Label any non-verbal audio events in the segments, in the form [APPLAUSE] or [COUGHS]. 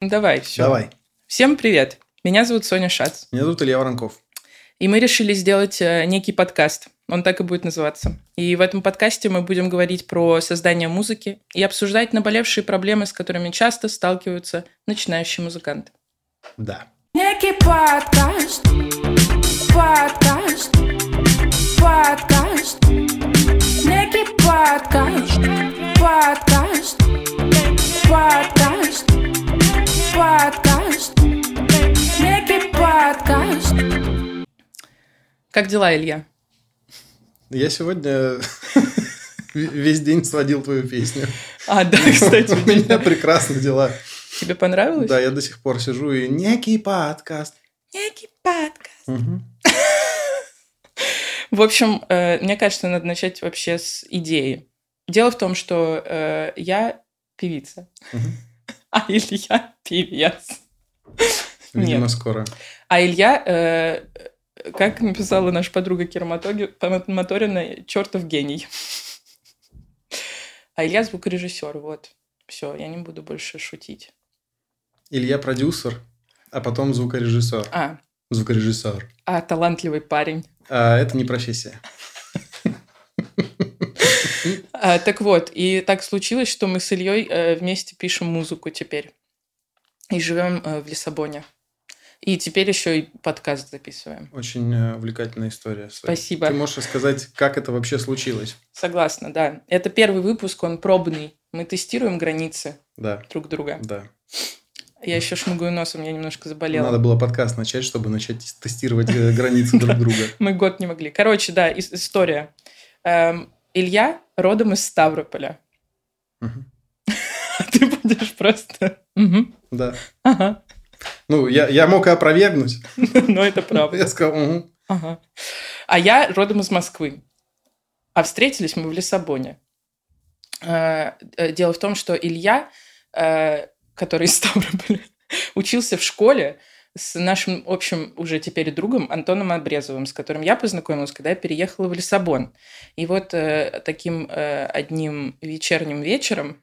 Давай, все. Давай. Всем привет. Меня зовут Соня Шац. Меня зовут Илья Воронков. И мы решили сделать э, некий подкаст. Он так и будет называться. И в этом подкасте мы будем говорить про создание музыки и обсуждать наболевшие проблемы, с которыми часто сталкиваются начинающие музыканты. Да. Некий подкаст, подкаст, подкаст, некий подкаст, подкаст, подкаст, подкаст, некий подкаст. Как дела, Илья? Я сегодня [LAUGHS] весь день сводил твою песню. А, да, [LAUGHS] кстати, У меня прекрасно дела. тебе понравилось? Да, я до сих пор сижу и некий подкаст. Некий подкаст. [LAUGHS] В общем, э, мне кажется, надо начать вообще с идеи. Дело в том, что э, я певица, Мгм. А Илья певец. Видимо, Нет. скоро. А Илья, э, как написала наша подруга Кира Моторина, чертов гений. А Илья звукорежиссер, вот. Все, я не буду больше шутить. Илья продюсер, а потом звукорежиссер. А, Звукорежиссер. а талантливый парень. А это не профессия. [LAUGHS] А, так вот, и так случилось, что мы с Ильей э, вместе пишем музыку теперь. И живем э, в Лиссабоне. И теперь еще и подкаст записываем. Очень э, увлекательная история. Спасибо. Ты можешь рассказать, как это вообще случилось? Согласна, да. Это первый выпуск, он пробный. Мы тестируем границы Да, друг друга. да. Я еще шмыгаю носом, я немножко заболела. Надо было подкаст начать, чтобы начать тестировать границы друг друга. [LAUGHS] Мы год не могли. Короче, да, ис- история. Илья родом из Ставрополя. А [LAUGHS] ты будешь просто... Мгм. Да. Ага. Ну, я, я мог и опровергнуть. [LAUGHS] Но это правда. Я сказал, «Мгм». Ага. А я родом из Москвы. А встретились мы в Лиссабоне. Э, э, Дело в том, что Илья, э, который из Ставрополя, [LAUGHS] учился в школе с нашим общим уже теперь другом Антоном Обрезовым, с которым я познакомилась, когда я переехала в Лиссабон. И вот э, таким э, одним вечерним вечером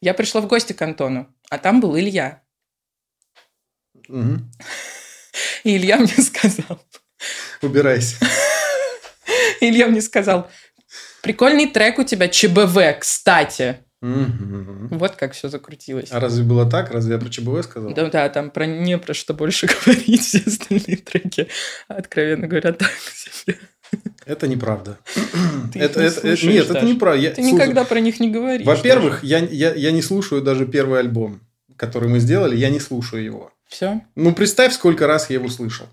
я пришла в гости к Антону, а там был Илья. Мгм. И Илья мне сказал, Убирайся. [LAUGHS] Илья мне сказал, прикольный трек у тебя ЧБВ, кстати. Мгм. Вот как все закрутилось. А разве было так? Разве я про ЧБВ сказал? Да, да, там про не про что больше [LAUGHS] говорить, все остальные треки, откровенно говоря, так себе. Это неправда. [CLEARS THROAT] Ты это, не это- слушаешь нет, это неправда. Я- Ты слушай, никогда про них не говоришь. Во-первых, я, я, я не слушаю даже первый альбом, который мы сделали, я не слушаю его. Все. Ну, представь, сколько раз я его слышал.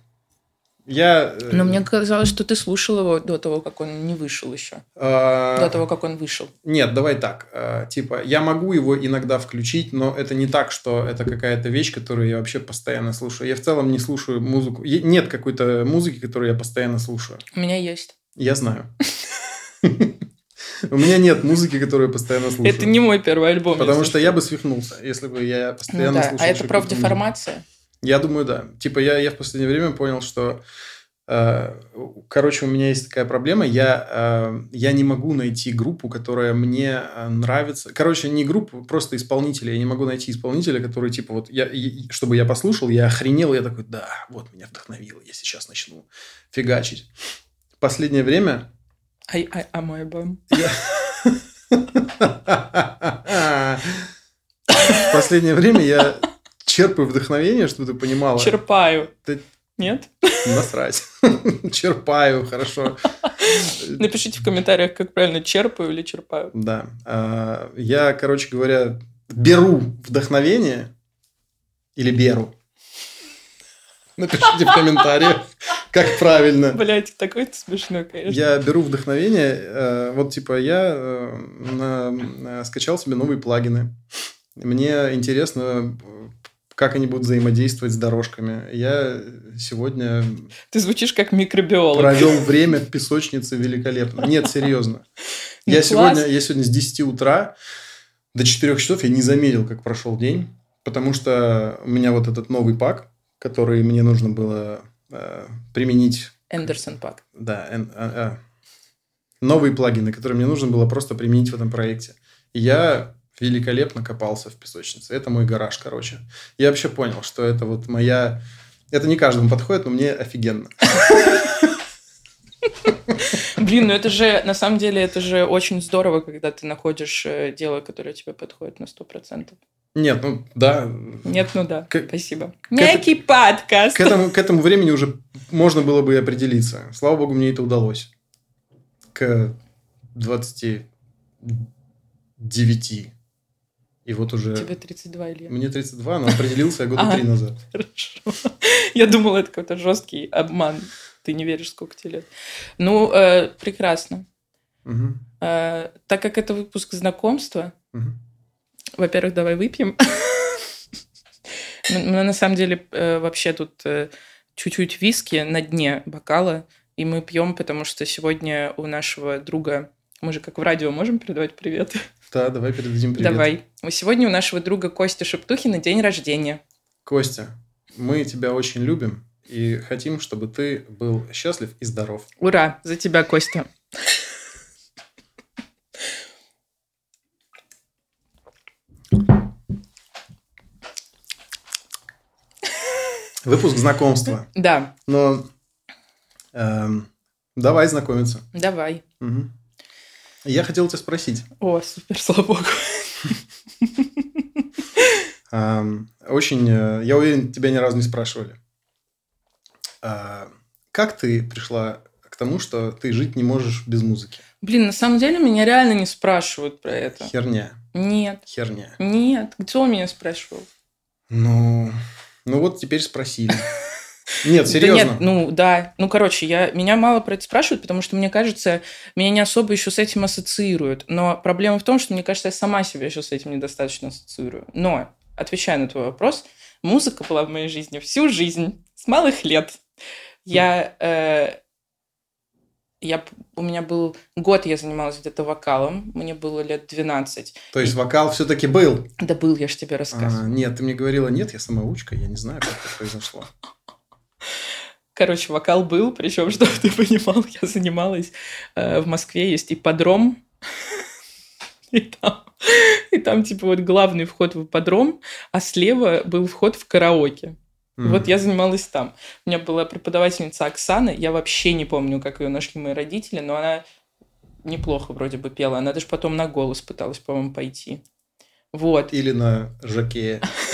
Я... э, Но мне казалось, что ты слушал его до того, как он не вышел еще. а, До того, как он вышел. Нет, давай так. э, Типа, я могу его иногда включить, но это не так, что это какая-то вещь, которую я вообще постоянно слушаю. Я в целом не слушаю музыку. Нет какой-то музыки, которую я постоянно слушаю. У меня есть. Я знаю. У меня нет музыки, которую я постоянно слушаю. Это не мой первый альбом. Потому что я бы свихнулся, если бы я Ну постоянно да, слушал... а это профдеформация? Я думаю, да. Типа, я, я в последнее время понял, что... э, короче, у меня есть такая проблема. Я, э, я не могу найти группу, которая мне э, нравится. Короче, не группу, просто исполнителя. Я не могу найти исполнителя, который, типа, вот, я, и- чтобы я послушал, я охренел, я такой, да, вот, меня вдохновило, я сейчас начну фигачить. Последнее время А, а- а мой альбом? я- [LAUGHS] [LAUGHS] В последнее время я черпаю вдохновение, чтобы ты понимала. Черпаю. Ты- Нет? Насрать. [LAUGHS] Черпаю, хорошо. Напишите в комментариях, как правильно, черпаю или черпаю. Да. А, Я, короче говоря, беру вдохновение или беру. Напишите в комментариях, как правильно. Блять, такой ты смешной, конечно. Я беру вдохновение, э, вот типа я э, на- скачал себе новые плагины. Мне интересно, э, как они будут взаимодействовать с дорожками. Я сегодня Ты звучишь как микробиолог. провел время в песочнице великолепно. Нет, серьезно. [LAUGHS] Ну, Я класс. сегодня, я сегодня с 10 утра до 4 часов я не заметил, как прошел день, потому что у меня вот этот новый пак, который мне нужно было э, применить Эндерсон Пак. да, эн- а- а. новые плагины, которые мне нужно было просто применить в этом проекте. И я великолепно копался в песочнице. Это мой гараж, короче. Я вообще понял, что это вот моя... Это не каждому подходит, но мне офигенно. Блин, ну это же, на самом деле, это же очень здорово, когда ты находишь э, дело, которое тебе подходит на 100%. Нет, ну да. Нет, ну да, К- спасибо. к это- Некий подкаст. К этому, к этому времени уже можно было бы и определиться. Слава богу, мне это удалось. К 29. И вот уже... Тебе 32, Илья. Мне 32, но определился я года А. три назад. [LAUGHS] Хорошо. Я думала, это какой-то жесткий обман. Ты не веришь, сколько тебе лет. Ну, э, прекрасно. Э, так как это выпуск знакомства, во-первых, давай выпьем. Мы на самом деле э, вообще тут чуть-чуть виски на дне бокала, и мы пьем, потому что сегодня у нашего друга... Мы же как в радио можем передавать привет? Да, давай передадим привет. Давай. Сегодня у нашего друга Кости Шептухина день рождения. Костя, мы тебя очень любим и хотим, чтобы ты был счастлив и здоров. Ура! За тебя, Костя. Выпуск знакомства. Да, Но эм, давай знакомиться. давай. Мгм. Я хотел тебя спросить. О, супер, слава богу. Очень, э, я уверен, тебя ни разу не спрашивали. А, Как ты пришла к тому, что ты жить не можешь без музыки? Блин, на самом деле меня реально не спрашивают про это. Херня, Нет, херня. нет. Кто меня спрашивал? Ну, ну вот теперь спросили. Нет, Да серьезно. нет, ну да. Ну, короче, я, меня мало про это спрашивают, потому что, мне кажется, меня не особо еще с этим ассоциируют. Но проблема в том, что, мне кажется, я сама себя еще с этим недостаточно ассоциирую. Но, отвечая на твой вопрос, музыка была в моей жизни всю жизнь, с малых лет. Я, э, я, у меня был год, я занималась где-то вокалом, мне было лет 12. То есть вокал все-таки был? Да был, я же тебе А, рассказывала. нет, ты мне говорила, нет, я самоучка, я не знаю, как это произошло. Короче, вокал был, причем, [LAUGHS] чтобы ты понимал, я занималась э, в Москве, есть ипподром, [LAUGHS] и там, и там, типа, вот главный вход в ипподром, а слева был вход в караоке. М. Вот я занималась там. У меня была преподавательница Оксана, я вообще не помню, как ее нашли мои родители, но она неплохо вроде бы пела. Она даже потом на голос пыталась, по-моему, пойти. Вот. Или на жаке. [LAUGHS]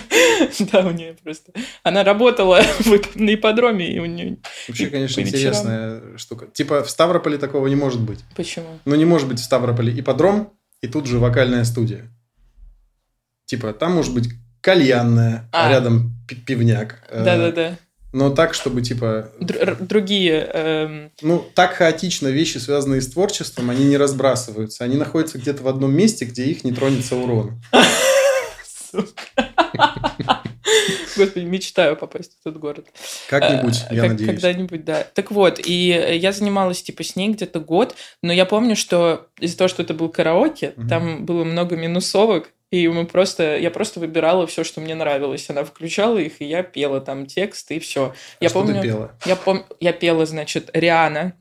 [LAUGHS] Да, у нее просто... Она работала [LAUGHS] на ипподроме, и у нее... Вообще, конечно, интересная штука. Типа в Ставрополе такого не может быть. Почему? Ну, не может быть в Ставрополе ипподром, и тут же вокальная студия. Типа, там может быть кальянная, а, А. рядом пи- пивняк. Э, Да-да-да. Но так, чтобы, типа... Др- другие... эм, Ну, так хаотично вещи, связанные с творчеством, они не разбрасываются. Они находятся где-то в одном месте, где их не тронется урон. [LAUGHS] [LAUGHS] Господи, мечтаю попасть в этот город. Как-нибудь, Э, я как- надеюсь. Когда-нибудь, да. Так вот, и я занималась типа с ней где-то год, но я помню, что из-за того, что это был караоке, Мгм. там было много минусовок, и мы просто, я просто выбирала все, что мне нравилось. Она включала их, и я пела там текст, и все. Я А что помню, ты пела? я пом, я пела, значит, Риана,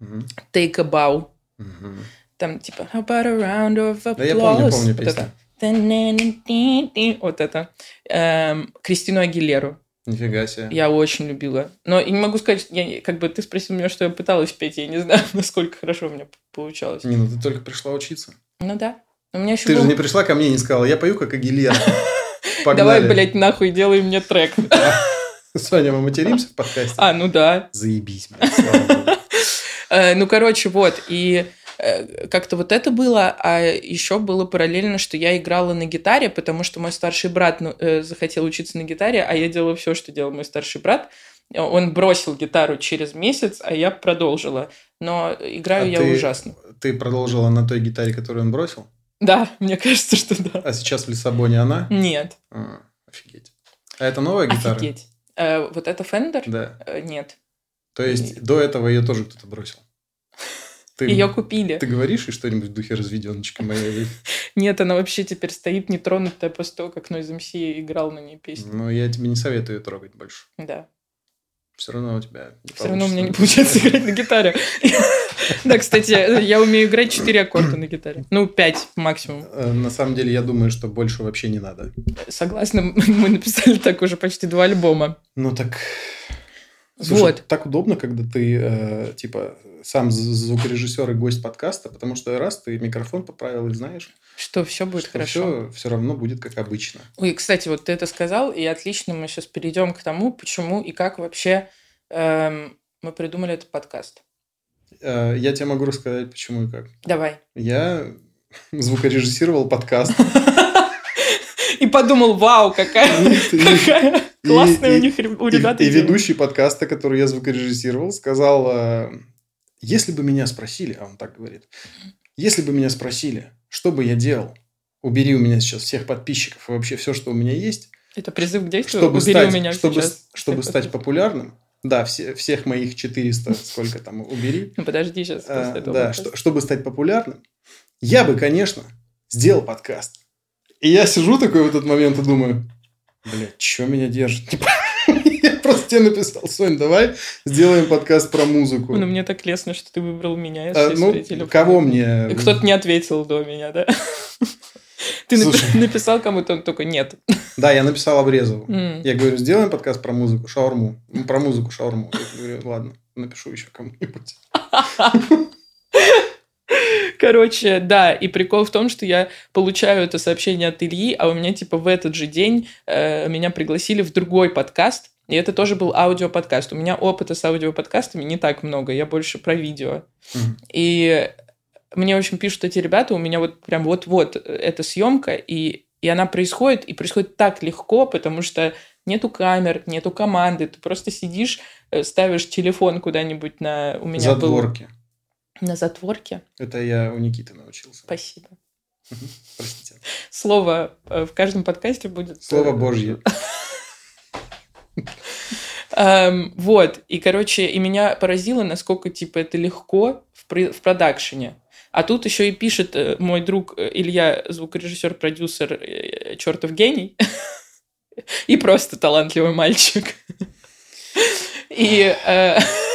Мгм. Take a Bow. Мгм. Там типа About a round of applause. Да я помню, помню Вот песню. это. Вот это. Эм, Кристину Агилеру. Нифига себе. Я очень любила. Но и не могу сказать, я, как бы ты спросил меня, что я пыталась петь, я не знаю, [LAUGHS] насколько хорошо у меня получалось. Не, ну ты только пришла учиться. Ну да. У меня еще Ты был... же не пришла ко мне и не сказала, я пою как Агилера. [LAUGHS] Давай, блядь, нахуй, делай мне трек. [LAUGHS] Соня, мы материмся в подкасте? А, ну да. Заебись, блядь. Э, Ну, короче, вот. И как-то вот это было, а еще было параллельно, что я играла на гитаре, потому что мой старший брат ну, э, захотел учиться на гитаре, а я делала все, что делал мой старший брат. Он бросил гитару через месяц, а я продолжила. Но играю А я ты- ужасно. Ты продолжила на той гитаре, которую он бросил? Да, мне [LAUGHS] кажется, что да. А сейчас в Лиссабоне она? Нет. А, офигеть. А это новая гитара? Офигеть. Э, вот это Fender? Да. Э, нет. То есть до этого ее тоже кто-то бросил? [LAUGHS] Ты, Ее купили. ты говоришь и что-нибудь в духе разведеночка моей? [LAUGHS] Нет, она вообще теперь стоит нетронутая после того, как Noise MC играл на ней песню. Но я тебе не советую ее трогать больше. Да. Все равно у тебя не Все равно у меня не получается играть на гитаре. [LAUGHS] Да, кстати, я умею играть 4 аккорда на гитаре. Ну, 5 максимум. Э, На самом деле, я думаю, что больше вообще не надо. Согласна, [LAUGHS] мы написали так уже почти два альбома. Ну так... Слушай, Вот. так удобно, когда ты, э, типа, сам звукорежиссер и гость подкаста, потому что раз ты микрофон поправил и знаешь, Что, все будет хорошо. все, все равно будет как обычно. Ой, кстати, вот ты это сказал, и отлично мы сейчас перейдем к тому, почему и как вообще эм, мы придумали этот подкаст. Э, я тебе могу рассказать, почему и как. Давай. Я [LAUGHS] звукорежиссировал подкаст. [LAUGHS] И подумал, вау, какая, И- классная и- у них у И, ребят и идея. ведущий подкаста, который я звукорежиссировал, сказал, э, если бы меня спросили, а он так говорит, если бы меня спросили, что бы я делал, убери у меня сейчас всех подписчиков и вообще все, что у меня есть, Это призыв к действию. чтобы Убери стать, у меня чтобы, сейчас. чтобы стать подписчиков. популярным, да, все, всех моих 400, сколько там, убери, Ну, подожди сейчас. э, после этого да, что- чтобы стать популярным, я бы, конечно, сделал подкаст. И я сижу такой в этот момент и думаю, блядь, что меня держит? Типа, [LAUGHS] Я просто тебе написал, Сонь, давай сделаем подкаст про музыку. Ну, мне так лестно, что ты выбрал меня. А, ну, кого мне? Кто-то не ответил до меня, да? [LAUGHS] Ты Слушай. написал кому-то, он только нет. Да, я написал Обрезову. М. Я говорю, сделаем подкаст про музыку, шаурму. Ну, Про музыку, шаурму. Я говорю, ладно, напишу еще кому-нибудь. [LAUGHS] Короче, да, и прикол в том, что я получаю это сообщение от Ильи, а у меня типа в этот же день э, меня пригласили в другой подкаст, и это тоже был аудиоподкаст. У меня опыта с аудиоподкастами не так много, я больше про видео. Мгм. И мне, в общем, пишут эти ребята, у меня вот прям вот-вот эта съемка, и, и она происходит, и происходит так легко, потому что нету камер, нету команды, ты просто сидишь, э, ставишь телефон куда-нибудь на... У меня был Задворки. На затворке. Это я у Никиты научился. Спасибо. Простите. Слово э, в каждом подкасте будет... Слово э, Божье. Эм, вот, и, короче, и меня поразило, насколько, типа, это легко в, при- в продакшене. А тут еще и пишет э, мой друг Илья, звукорежиссер, продюсер, э, чертов гений, [LAUGHS] и просто талантливый мальчик. [LAUGHS] И, э, [LAUGHS]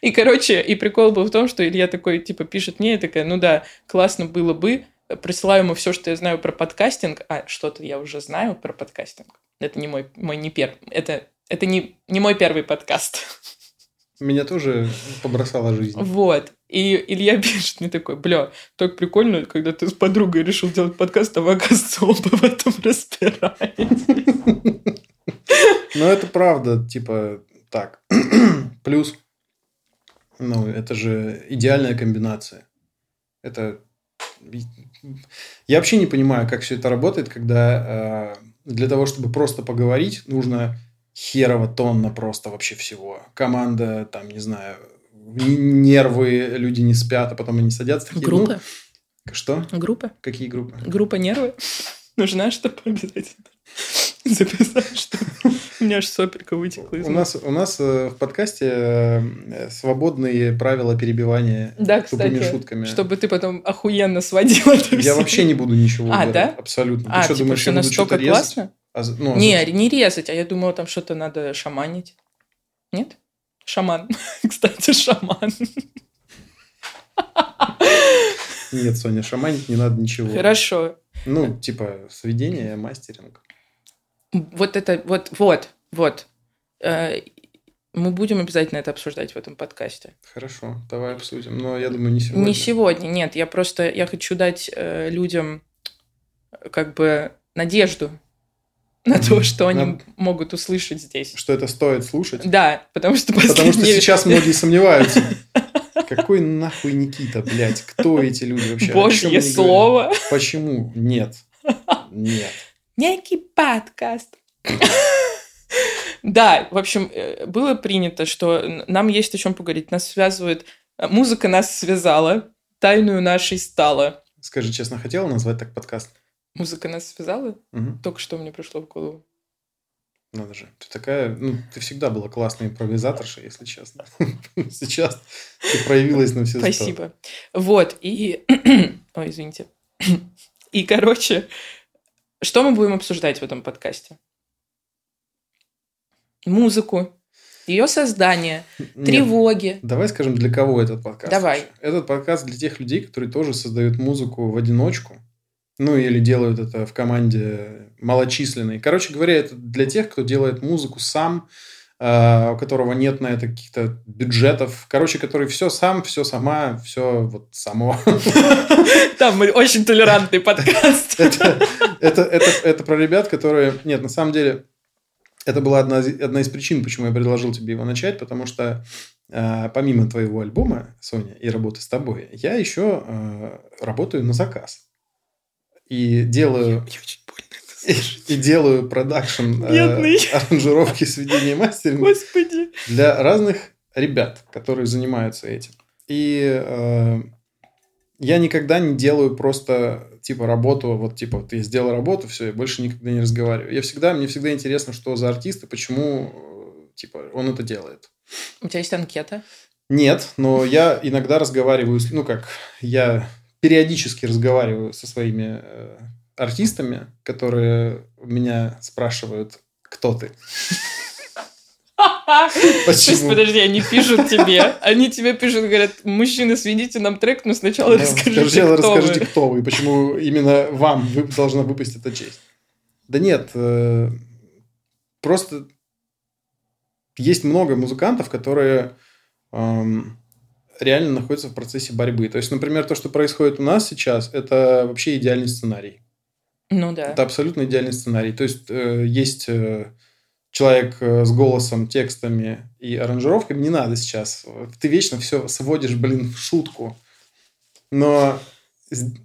и, короче, и прикол был в том, что Илья такой, типа, пишет мне, я такая, ну да, классно было бы, присылаю ему все, что я знаю про подкастинг, а что-то я уже знаю про подкастинг. Это не мой, мой не первый, это, это не, не мой первый подкаст. Меня тоже побросала жизнь. Вот. И Илья [LAUGHS] пишет мне такой, бля, так прикольно, когда ты с подругой решил делать подкаст, а вы, оказывается, оба в этом разбираетесь. [LAUGHS] Ну, это правда, типа, так. [CLEARS THROAT] Плюс, ну, это же идеальная комбинация. Это... Я вообще не понимаю, как все это работает, когда э, для того, чтобы просто поговорить, нужно херово тонна просто вообще всего. Команда, там, не знаю, нервы, люди не спят, а потом они садятся. Такие, ну, Группа? что? Группа? Какие группы? Группа нервы? [LAUGHS] Нужна, чтобы обязательно записать, что у меня аж сопелька вытекла из У нас, у нас э, в подкасте э, свободные правила перебивания Да, тупыми кстати, шутками. чтобы ты потом охуенно сводил это Я вообще не буду ничего А, да? Абсолютно. А, Ты что, типа, думаешь, я буду что-то классно? А ну, а Не, за- не резать, а я думала, там что-то надо шаманить. Нет? Шаман. [LAUGHS] Кстати, шаман. Нет, Соня, шаманить не надо ничего. Хорошо. Ну, типа, сведение, мастеринг. Вот это, вот, вот, вот. Э, Мы будем обязательно это обсуждать в этом подкасте. Хорошо, давай обсудим. Но я думаю, не сегодня. Не сегодня, нет. Я просто, я хочу дать э, людям как бы надежду на то, что они Над- могут услышать здесь. Что это стоит слушать. Да, потому что Потому что последние- сейчас многие сомневаются. [LAUGHS] Какой нахуй Никита, блядь? Кто эти люди вообще? Божье говорят? слово. Почему? Нет. Нет. Некий подкаст. Да, в общем, э, было принято, что нам есть о чем поговорить. Нас связывает... э, Музыка нас связала, тайную нашей стала. Скажи честно, хотела назвать так подкаст? Музыка нас связала? Мгм. Только что мне пришло в голову. Надо же. Ты такая, ну, ты всегда была классная импровизаторша, если честно. [LAUGHS] Сейчас ты проявилась на все. Спасибо. Вот, и... [CLEARS THROAT] Ой, извините. [CLEARS THROAT] И, короче, что мы будем обсуждать в этом подкасте? Музыку, ее создания, Нет, тревоги. Давай скажем, для кого этот подкаст. Давай. Этот подкаст для тех людей, которые тоже создают музыку в одиночку. Ну, или делают это в команде малочисленной. Короче говоря, это для тех, кто делает музыку сам, у которого нет на это каких-то бюджетов. Короче, который все сам, все сама, все вот само. Там мы очень толерантный подкаст. Это, это, это, это про ребят, которые... Нет, на самом деле, это была одна, из- одна из причин, почему я предложил тебе его начать, потому что э, помимо твоего альбома, Соня, и работы с тобой, я еще э, работаю на заказ. И делаю... и делаю продакшн, э, аранжировки, сведения мастеринга Господи. для разных ребят, которые занимаются этим. И э, я никогда не делаю просто типа работу, вот типа я сделал работу, все, я больше никогда не разговариваю. Я всегда, мне всегда интересно, что за артист и почему э, типа он это делает. У тебя есть анкета? Нет, но я иногда разговариваю, ну как, я периодически разговариваю со своими э, артистами, которые меня спрашивают, кто ты. То [LAUGHS] есть, Почему? подожди, они пишут тебе, они тебе пишут, говорят, мужчины, сведите нам трек, но сначала Да, расскажите, сначала кто расскажите, вы. кто вы, и почему именно вам вы- должна выпасть эта честь. Да нет, э, просто есть много музыкантов, которые эм, реально находятся в процессе борьбы. То есть, например, то, что происходит у нас сейчас, это вообще идеальный сценарий. Ну да. Это абсолютно идеальный сценарий. То есть, э, есть э, человек э, с голосом, текстами и аранжировками. Не надо сейчас. Ты вечно все сводишь, блин, в шутку. Но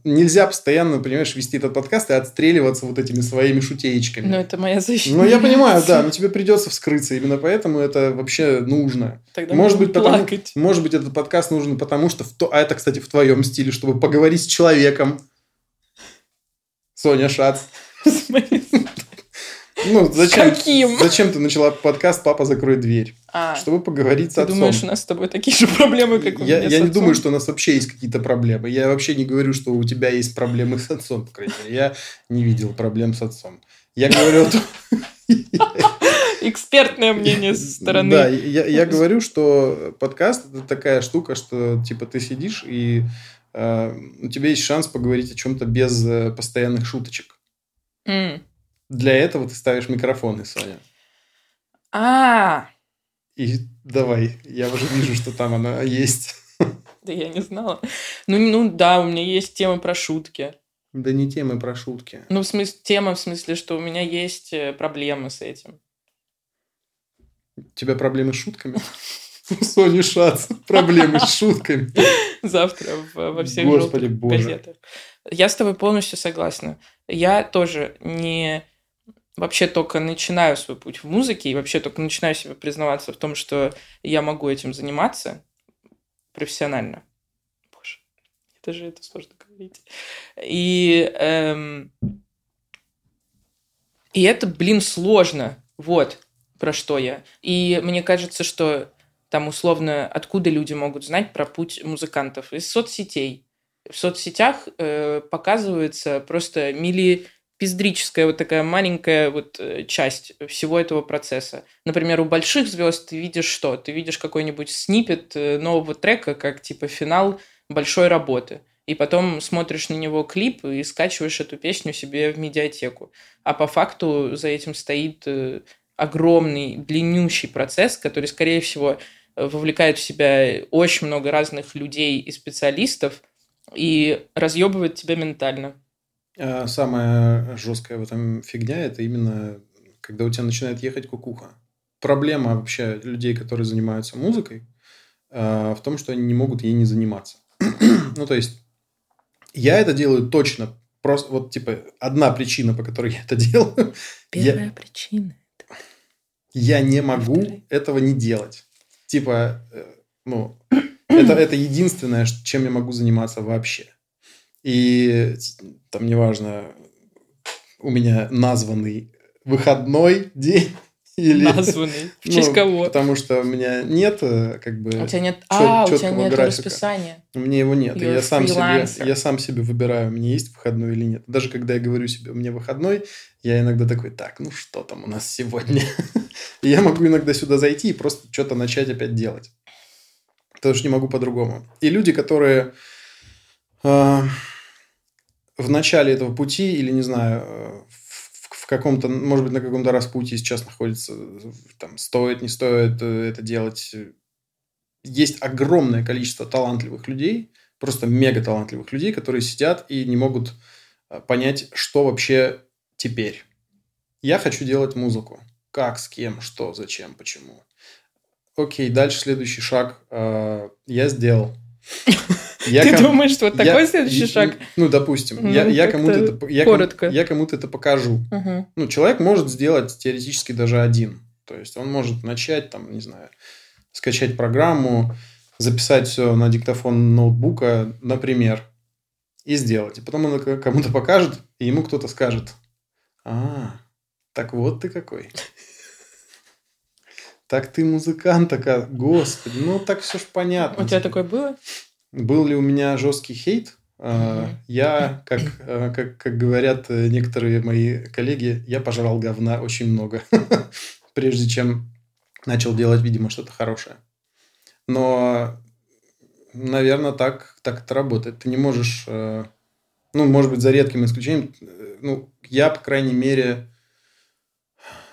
нельзя постоянно, понимаешь, вести этот подкаст и отстреливаться вот этими своими шутеечками. Ну, это моя защита. Ну, я понимаю, да, но [LAUGHS] тебе придется вскрыться. Именно поэтому это вообще нужно. Тогда Может быть, потому, плакать. может быть, этот подкаст нужен потому, что... В то... А это, кстати, в твоем стиле, чтобы поговорить с человеком. Соня Шац. Ну, зачем, каким? зачем ты начала подкаст «Папа, закрой дверь»? А, Чтобы поговорить с ты отцом. думаешь, у нас с тобой такие же проблемы, как у я меня я не думаю, что у нас вообще есть какие-то проблемы. Я вообще не говорю, что у тебя есть проблемы с отцом, по крайней мере. Я не видел проблем с отцом. Я говорю. [LAUGHS] Экспертное мнение со стороны. Да, я, говорю, что подкаст это такая штука, что типа ты сидишь и у тебя есть шанс поговорить о чем-то без э, постоянных шуточек. М. Для этого ты ставишь микрофоны, Соня. А, И давай, я уже вижу, что там она есть. да я не знала. Ну, ну да, у меня есть тема про шутки. Да не темы про шутки. Ну, в смысле, тема в смысле, что у меня есть э, проблемы с этим. У тебя проблемы с шутками? Сони Шац проблемы с шутками. Завтра во всех Господи боже. газетах. Я с тобой полностью согласна. Я тоже не вообще только начинаю свой путь в музыке и вообще только начинаю себе признаваться в том, что я могу этим заниматься профессионально. Боже, это же это сложно говорить. И, эм, и это, блин, сложно. Вот про что я. И мне кажется, что там условно, откуда люди могут знать про путь музыкантов? Из соцсетей. В соцсетях э, показывается просто милипиздрическая вот такая маленькая вот э, часть всего этого процесса. Например, у больших звезд ты видишь что? Ты видишь какой-нибудь снипет э, нового трека, как типа финал большой работы. И потом смотришь на него клип и скачиваешь эту песню себе в медиатеку. А по факту за этим стоит э, огромный, длиннющий процесс, который, скорее всего, э, вовлекает в себя очень много разных людей и специалистов и разъебывает тебя ментально. А Самая жесткая в этом фигня это именно когда у тебя начинает ехать кукуха. Проблема вообще людей, которые занимаются музыкой, а, в том, что они не могут ей не заниматься. [CLEARS THROAT] ну, то есть, я это делаю точно. Просто вот, типа, одна причина, по которой я это делаю, Первая причина. Я не могу этого не делать. Типа, э, ну, [CLEARS THROAT] это, это единственное, чем я могу заниматься вообще. И там неважно, у меня названный выходной [LAUGHS] день или... Названный. В Ну, честь кого? Потому что у меня нет, э, как бы... У тебя нет... А, у тебя нет графика. расписания. У меня его нет. You're я сам, себе, я сам себе выбираю, у меня есть выходной или нет. Даже когда я говорю себе, у меня выходной, я иногда такой, так, ну что там у нас сегодня? [LAUGHS] И я могу иногда сюда зайти и просто что-то начать опять делать. Потому что не могу по-другому. И люди, которые э, в начале этого пути или, не знаю, э, в, в каком-то, может быть, на каком-то распутье сейчас находится, там, стоит, не стоит э, это делать. Есть огромное количество талантливых людей, просто мега талантливых людей, которые сидят и не могут э, понять, что вообще теперь. Я хочу делать музыку. Как, с кем, что, зачем, почему. Окей, дальше следующий шаг э, я сделал. [LAUGHS] Я Ты ком- думаешь, что вот я- такой следующий и- шаг? Ну, допустим, Ну, я, я кому-то это, я, коротко. я кому-то это покажу. Ну, человек может сделать теоретически даже один. То есть он может начать, там, не знаю, скачать программу, записать все на диктофон ноутбука, например, и сделать. И потом он кому-то покажет, и ему кто-то скажет, а, так вот ты какой. Так ты музыкант, такая, господи, ну так все ж понятно. У тебя такое было? Был ли у меня жесткий хейт? А. Я, как, а, как, как говорят э, некоторые мои коллеги, я пожрал говна очень много, [LAUGHS] прежде чем начал делать, видимо, что-то хорошее. Но, наверное, так, так это работает. Ты не можешь, э, ну, может быть, за редким исключением, э, ну, я, по крайней мере,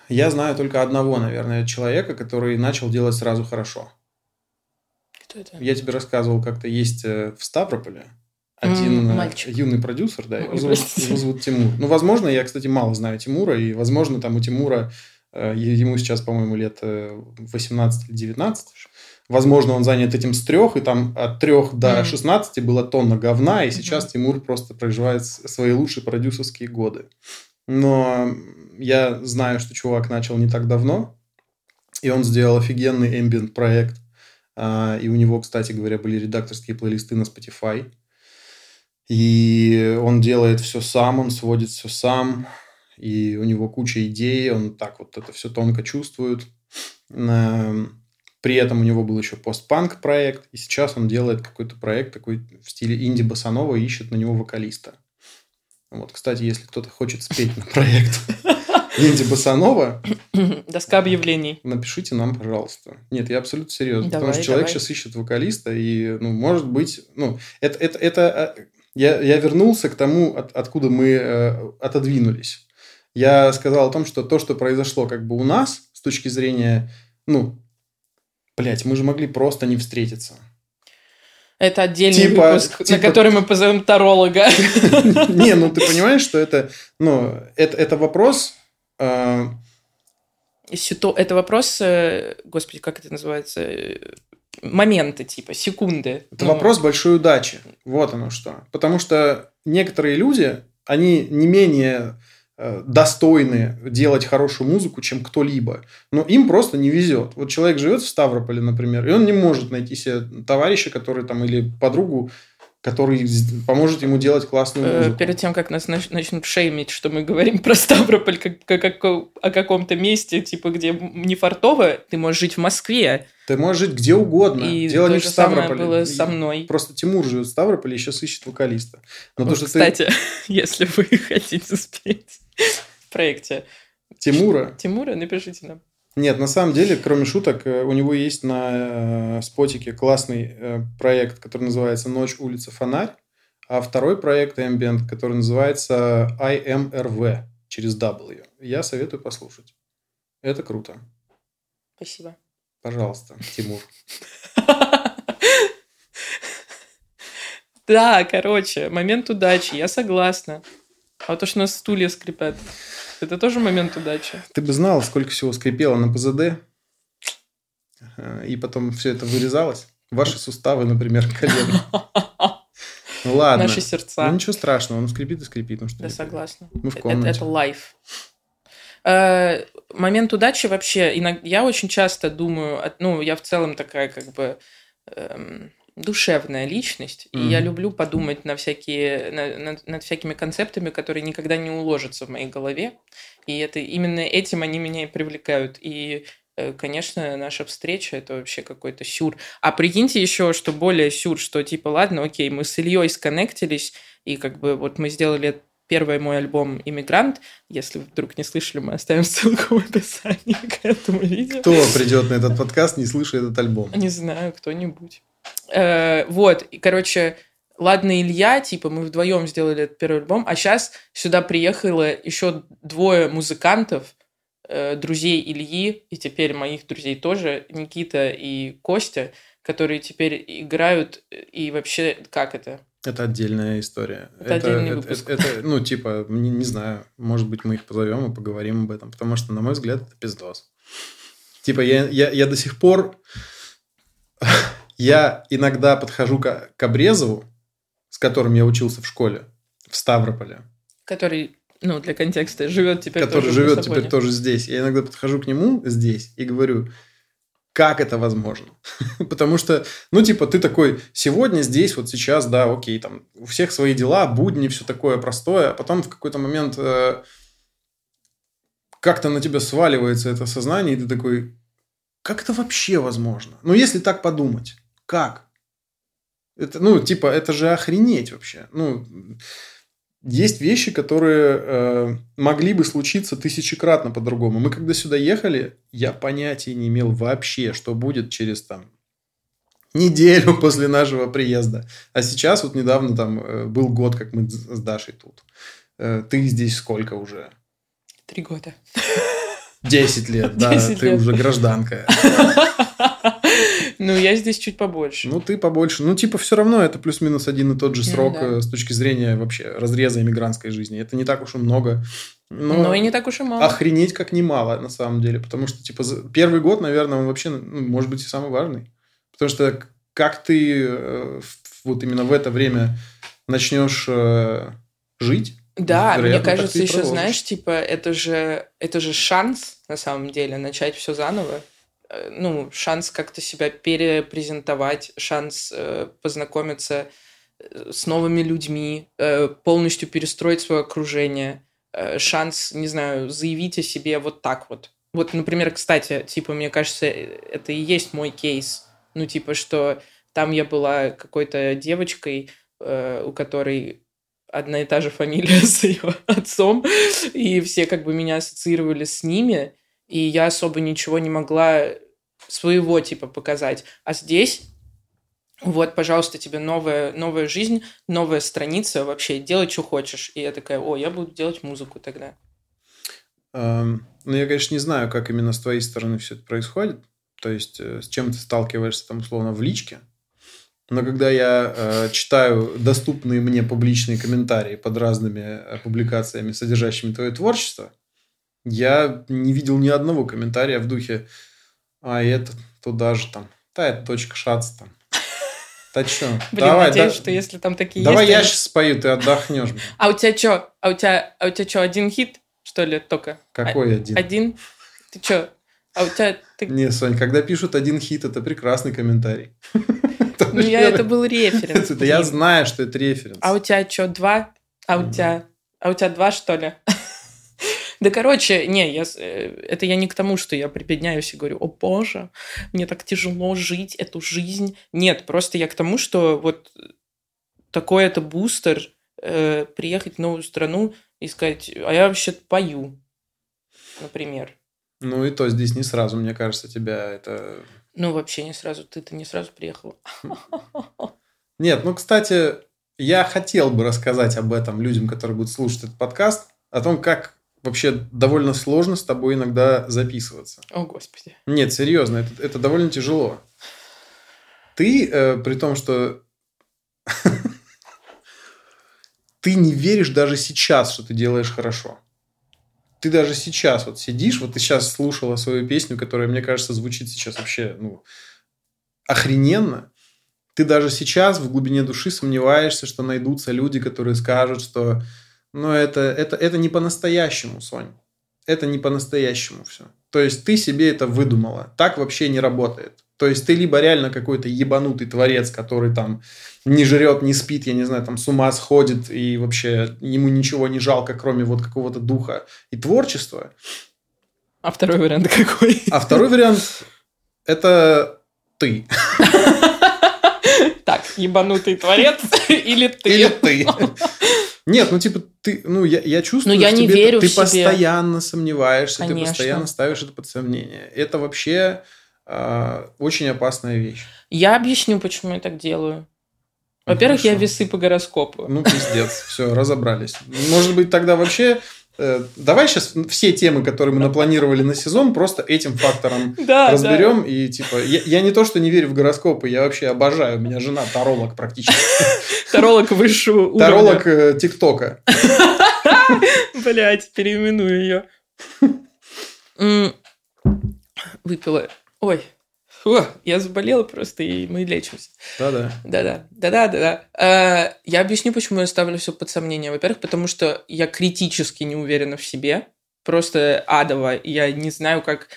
я знаю только одного, наверное, человека, который начал делать сразу хорошо. Кто это? Я тебе рассказывал, как-то есть э, в Ставрополе один М, э, мальчик. юный продюсер, да, его Ой, зовут, простите. его зовут Тимур. Ну, возможно, я, кстати, мало знаю Тимура, и, возможно, там у Тимура, э, ему сейчас, по-моему, лет э, 18 или 19. Возможно, он занят этим с трех, и там от трех до Мгм. 16 было тонна говна, и сейчас Тимур просто проживает с- свои лучшие продюсерские годы. Но я знаю, что чувак начал не так давно, и он сделал офигенный ambient проект. А, И у него, кстати говоря, были редакторские плейлисты на Spotify. И он делает все сам, он сводит все сам. И у него куча идей, он так вот это все тонко чувствует. При этом у него был еще постпанк проект, и сейчас он делает какой-то проект такой в стиле инди басанова и ищет на него вокалиста. Вот, кстати, если кто-то хочет спеть на проект [LAUGHS] инди басанова, [COUGHS] Доска объявлений. напишите нам, пожалуйста. Нет, я абсолютно серьезно. потому Давай, что человек давай. сейчас ищет вокалиста, и, ну, может быть, ну, это, это, это э, я, я вернулся к тому, от- откуда мы э, отодвинулись. Я сказал о том, что то, что произошло как бы у нас, с точки зрения, ну, блядь, мы же могли просто не встретиться. Это отдельный Типа- выпуск, на типа- который мы позовем таролога. [LAUGHS] Не, ну, ты понимаешь, что это, ну, это, это вопрос... э, Ситу- Это вопрос, э, господи, как это называется? Э, Моменты, типа, секунды. Это Ну, вопрос большой удачи. Вот оно что. Потому что некоторые люди, они не менее э, достойны делать хорошую музыку, чем кто-либо. Но им просто не везет. Вот человек живет в Ставрополе, например, и он не может найти себе товарища, который там, или подругу, который поможет ему делать классную э, музыку. Перед тем, как нас нач- начнут шеймить, что мы говорим про Ставрополь как, как- как о каком-то месте, типа, где не фартово, ты можешь жить в Москве. Ты можешь жить где угодно. И Дело то не в же самое Ставрополе. было И со мной. Просто Тимур живет в Ставрополе и сейчас ищет вокалиста. Но то, Вот, что ты кстати, [LAUGHS] если вы [LAUGHS] хотите спеть в проекте Тимура Тимура, напишите нам. Нет, на самом деле, кроме шуток, э, у него есть на э, спотике классный э, проект, который называется «Ночь, улица, фонарь», а второй проект Ambient, который называется IMRV через W. Я советую послушать. Это круто. Спасибо. Пожалуйста, Тимур. Да, короче, момент удачи, я согласна. А то, что у нас стулья скрипят, это тоже момент удачи. Ты бы знал, сколько всего скрипело на ПЗД, э, и потом все это вырезалось. Ваши суставы, например, колен. [LAUGHS] Ну ладно. Наши сердца. Ну ничего страшного, он скрипит и скрипит. Ну, что Да, согласна. Мы в Это, комнате. это лайф. Э, Момент удачи вообще, я очень часто думаю, ну, я в целом такая как бы эм, душевная личность, и я люблю подумать на всякие, на- над, над всякими концептами, которые никогда не уложатся в моей голове, и это именно этим они меня и привлекают. И э, Конечно, наша встреча это вообще какой-то сюр. А прикиньте еще, что более сюр, что типа, ладно, окей, мы с Ильей сконнектились, и как бы вот мы сделали первый мой альбом «Иммигрант». Если вдруг не слышали, мы оставим ссылку в описании к этому видео. Кто придет на этот подкаст, не слыша этот альбом? Не знаю, кто-нибудь. Э, вот, и, короче, ладно, Илья, типа, мы вдвоем сделали этот первый альбом, а сейчас сюда приехало еще двое музыкантов, э, друзей Ильи, и теперь моих друзей тоже, Никита и Костя, которые теперь играют, и вообще, как это? Это отдельная история. Это отдельный выпуск. это- ну, типа, не, не знаю, может быть, мы их позовем и поговорим об этом, потому что, на мой взгляд, это пиздос. Типа, я, я, я до сих пор... Я иногда подхожу к, к Обрезову, с которым я учился в школе, в Ставрополе, Который, ну, для контекста, живет теперь который тоже в живет Лиссабоне. теперь тоже здесь. Я иногда подхожу к нему здесь и говорю, как это возможно? [LAUGHS] Потому что, ну, типа, ты такой, сегодня, здесь, вот сейчас, да, окей, там, у всех свои дела, будни, все такое простое, а потом в какой-то момент э, как-то на тебя сваливается это сознание, и ты такой, как это вообще возможно? Ну, если так подумать, как? Это, ну, типа, это же охренеть вообще. Ну, есть вещи, которые э, могли бы случиться тысячекратно по-другому. Мы когда сюда ехали, я понятия не имел вообще, что будет через там неделю [LAUGHS] после нашего приезда. А сейчас вот недавно там э, был год, как мы с Дашей тут. Э, ты здесь сколько уже? Три года. Десять лет, [LAUGHS] да, 10 ты лет. уже гражданка. [LAUGHS] Ну, я здесь чуть побольше. Ну, ты побольше. Ну, типа, все равно это плюс-минус один и тот же Ну, срок да. э, с точки зрения вообще разреза иммигрантской жизни. Это не так уж и много. Но, Но и не так уж и мало. охренеть как немало, на самом деле. Потому что, типа, первый год, наверное, он вообще, ну, может быть, и самый важный. Потому что как ты э, вот именно в это время начнешь э, жить, Да, мне вероятно, кажется, еще, знаешь, типа, это же, это же шанс, на самом деле, начать все заново. Э, Ну, шанс как-то себя перепрезентовать, шанс э, познакомиться э, с новыми людьми, э, полностью перестроить свое окружение, э, шанс, не знаю, заявить о себе вот так вот. Вот, например, кстати, типа, мне кажется, э, это и есть мой кейс. Ну, типа, что там я была какой-то девочкой, э, у которой одна и та же фамилия [LAUGHS] с ее отцом, и все как бы меня ассоциировали с ними, и я особо ничего не могла своего типа показать. А здесь вот, пожалуйста, тебе новая, новая жизнь, новая страница, вообще делай, что хочешь. И я такая, о, я буду делать музыку тогда. Эм, Ну, я, конечно, не знаю, как именно с твоей стороны все это происходит. То есть, э, с чем ты сталкиваешься там, условно, в личке. Но когда я э, читаю доступные мне публичные комментарии под разными э, публикациями, содержащими твое творчество, я не видел ни одного комментария в духе «А это туда же там, [LAUGHS] да, это точка шац там». Да что? Блин, надеюсь, что если там такие Давай есть... я они- сейчас спою, ты отдохнешь. А у тебя что? А у тебя, а у тебя что, один хит, что ли, только? Какой один? Один? Ты что? А у тебя... ты- Не, Сонь, когда пишут один хит, это прекрасный комментарий. [LAUGHS] [LAUGHS] Ну, я, это был референс. Я знаю, что это референс. А у тебя что, два? А у тебя... А у тебя два, что ли? Да, короче, не, я, э, это я не к тому, что я припедняюсь и говорю, о боже, мне так тяжело жить эту жизнь. Нет, просто я к тому, что вот такой это бустер, э, приехать в новую страну и сказать, а я вообще пою, например. Ну и то здесь не сразу, мне кажется, тебя это... Ну, вообще не сразу, ты-то не сразу приехала. [LAUGHS] Нет, ну, кстати, я хотел бы рассказать об этом людям, которые будут слушать этот подкаст, о том, как вообще довольно сложно с тобой иногда записываться. О, господи. Нет, серьезно, это, это довольно тяжело. Ты, э, при том, что [LAUGHS] ты не веришь даже сейчас, что ты делаешь хорошо. Ты даже сейчас вот сидишь, вот ты сейчас слушала свою песню, которая, мне кажется, звучит сейчас вообще, ну, охрененно. Ты даже сейчас в глубине души сомневаешься, что найдутся люди, которые скажут, что, ну, это, это, это не по-настоящему, Сонь. Это не по-настоящему все. То есть ты себе это выдумала. Так вообще не работает. То есть ты либо реально какой-то ебанутый творец, который там не жрет, не спит, я не знаю, там с ума сходит и вообще ему ничего не жалко, кроме вот какого-то духа и творчества. А второй вариант какой? А второй вариант – это ты. [LAUGHS] Так, ебанутый творец или ты? Или ты. Нет, ну типа ты, ну я, я чувствую, Ну, я что не тебе верю ты в себе. постоянно сомневаешься, Конечно. ты постоянно ставишь это под сомнение. Это вообще а, очень опасная вещь. Я объясню, почему я так делаю. Во-первых, я хорошо. весы по гороскопу. Ну пиздец, все, разобрались. Может быть тогда вообще э, давай сейчас все темы, которые мы напланировали на сезон, просто этим фактором [LAUGHS] Да, разберем и типа я, я не то что не верю в гороскопы, я вообще обожаю, у меня жена таролог практически, [LAUGHS] Таролог высшего уровня. таролог э, ТикТока. [LAUGHS] Блять, переименую ее. Выпила. Ой. Фу, я заболела просто, и мы лечимся. Да-да. Да-да, да-да-да-да. Э, Я объясню, почему я ставлю все под сомнение. Во-первых, потому что я критически не уверена в себе. Просто адово. Я не знаю, как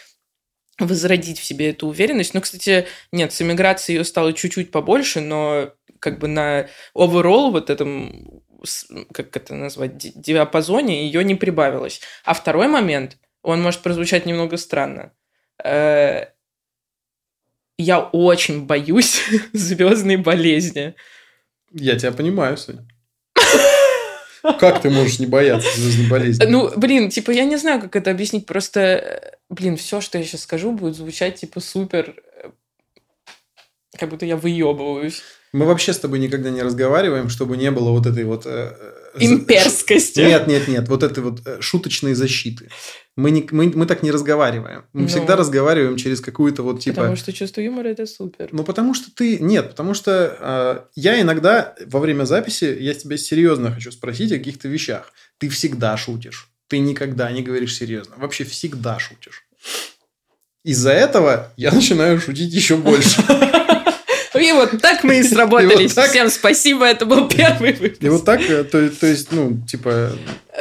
возродить в себе эту уверенность. Ну, кстати, нет, с эмиграцией ее стало чуть-чуть побольше, но как бы на overall вот этом, как это назвать, ди- диапазоне ее не прибавилось. А второй момент, он может прозвучать немного странно. Э, Я очень боюсь [LAUGHS] звездной болезни. Я тебя понимаю, Соня. [LAUGHS] Как ты можешь не бояться звездной болезни? Ну, блин, типа, я не знаю, как это объяснить. Просто, э, блин, все, что я сейчас скажу, будет звучать, типа, супер... э, Как будто я выебываюсь. Мы вообще с тобой никогда не разговариваем, чтобы не было вот этой вот... э, э, Имперскости. Нет, нет, нет, вот этой вот э, шуточной защиты. Мы, не, мы, мы так не разговариваем. Мы Ну. всегда разговариваем через какую-то вот типа... Потому что чувство юмора это супер. Ну, потому что ты... Нет, потому что э, я иногда во время записи, я тебя серьезно хочу спросить о каких-то вещах. Ты всегда шутишь. Ты никогда не говоришь серьезно. Вообще всегда шутишь. Из-за этого я начинаю шутить еще больше. [LAUGHS] И вот так мы и сработались. И вот так- Всем спасибо, это был первый выпуск. И вот так, э, то, то есть, ну, типа...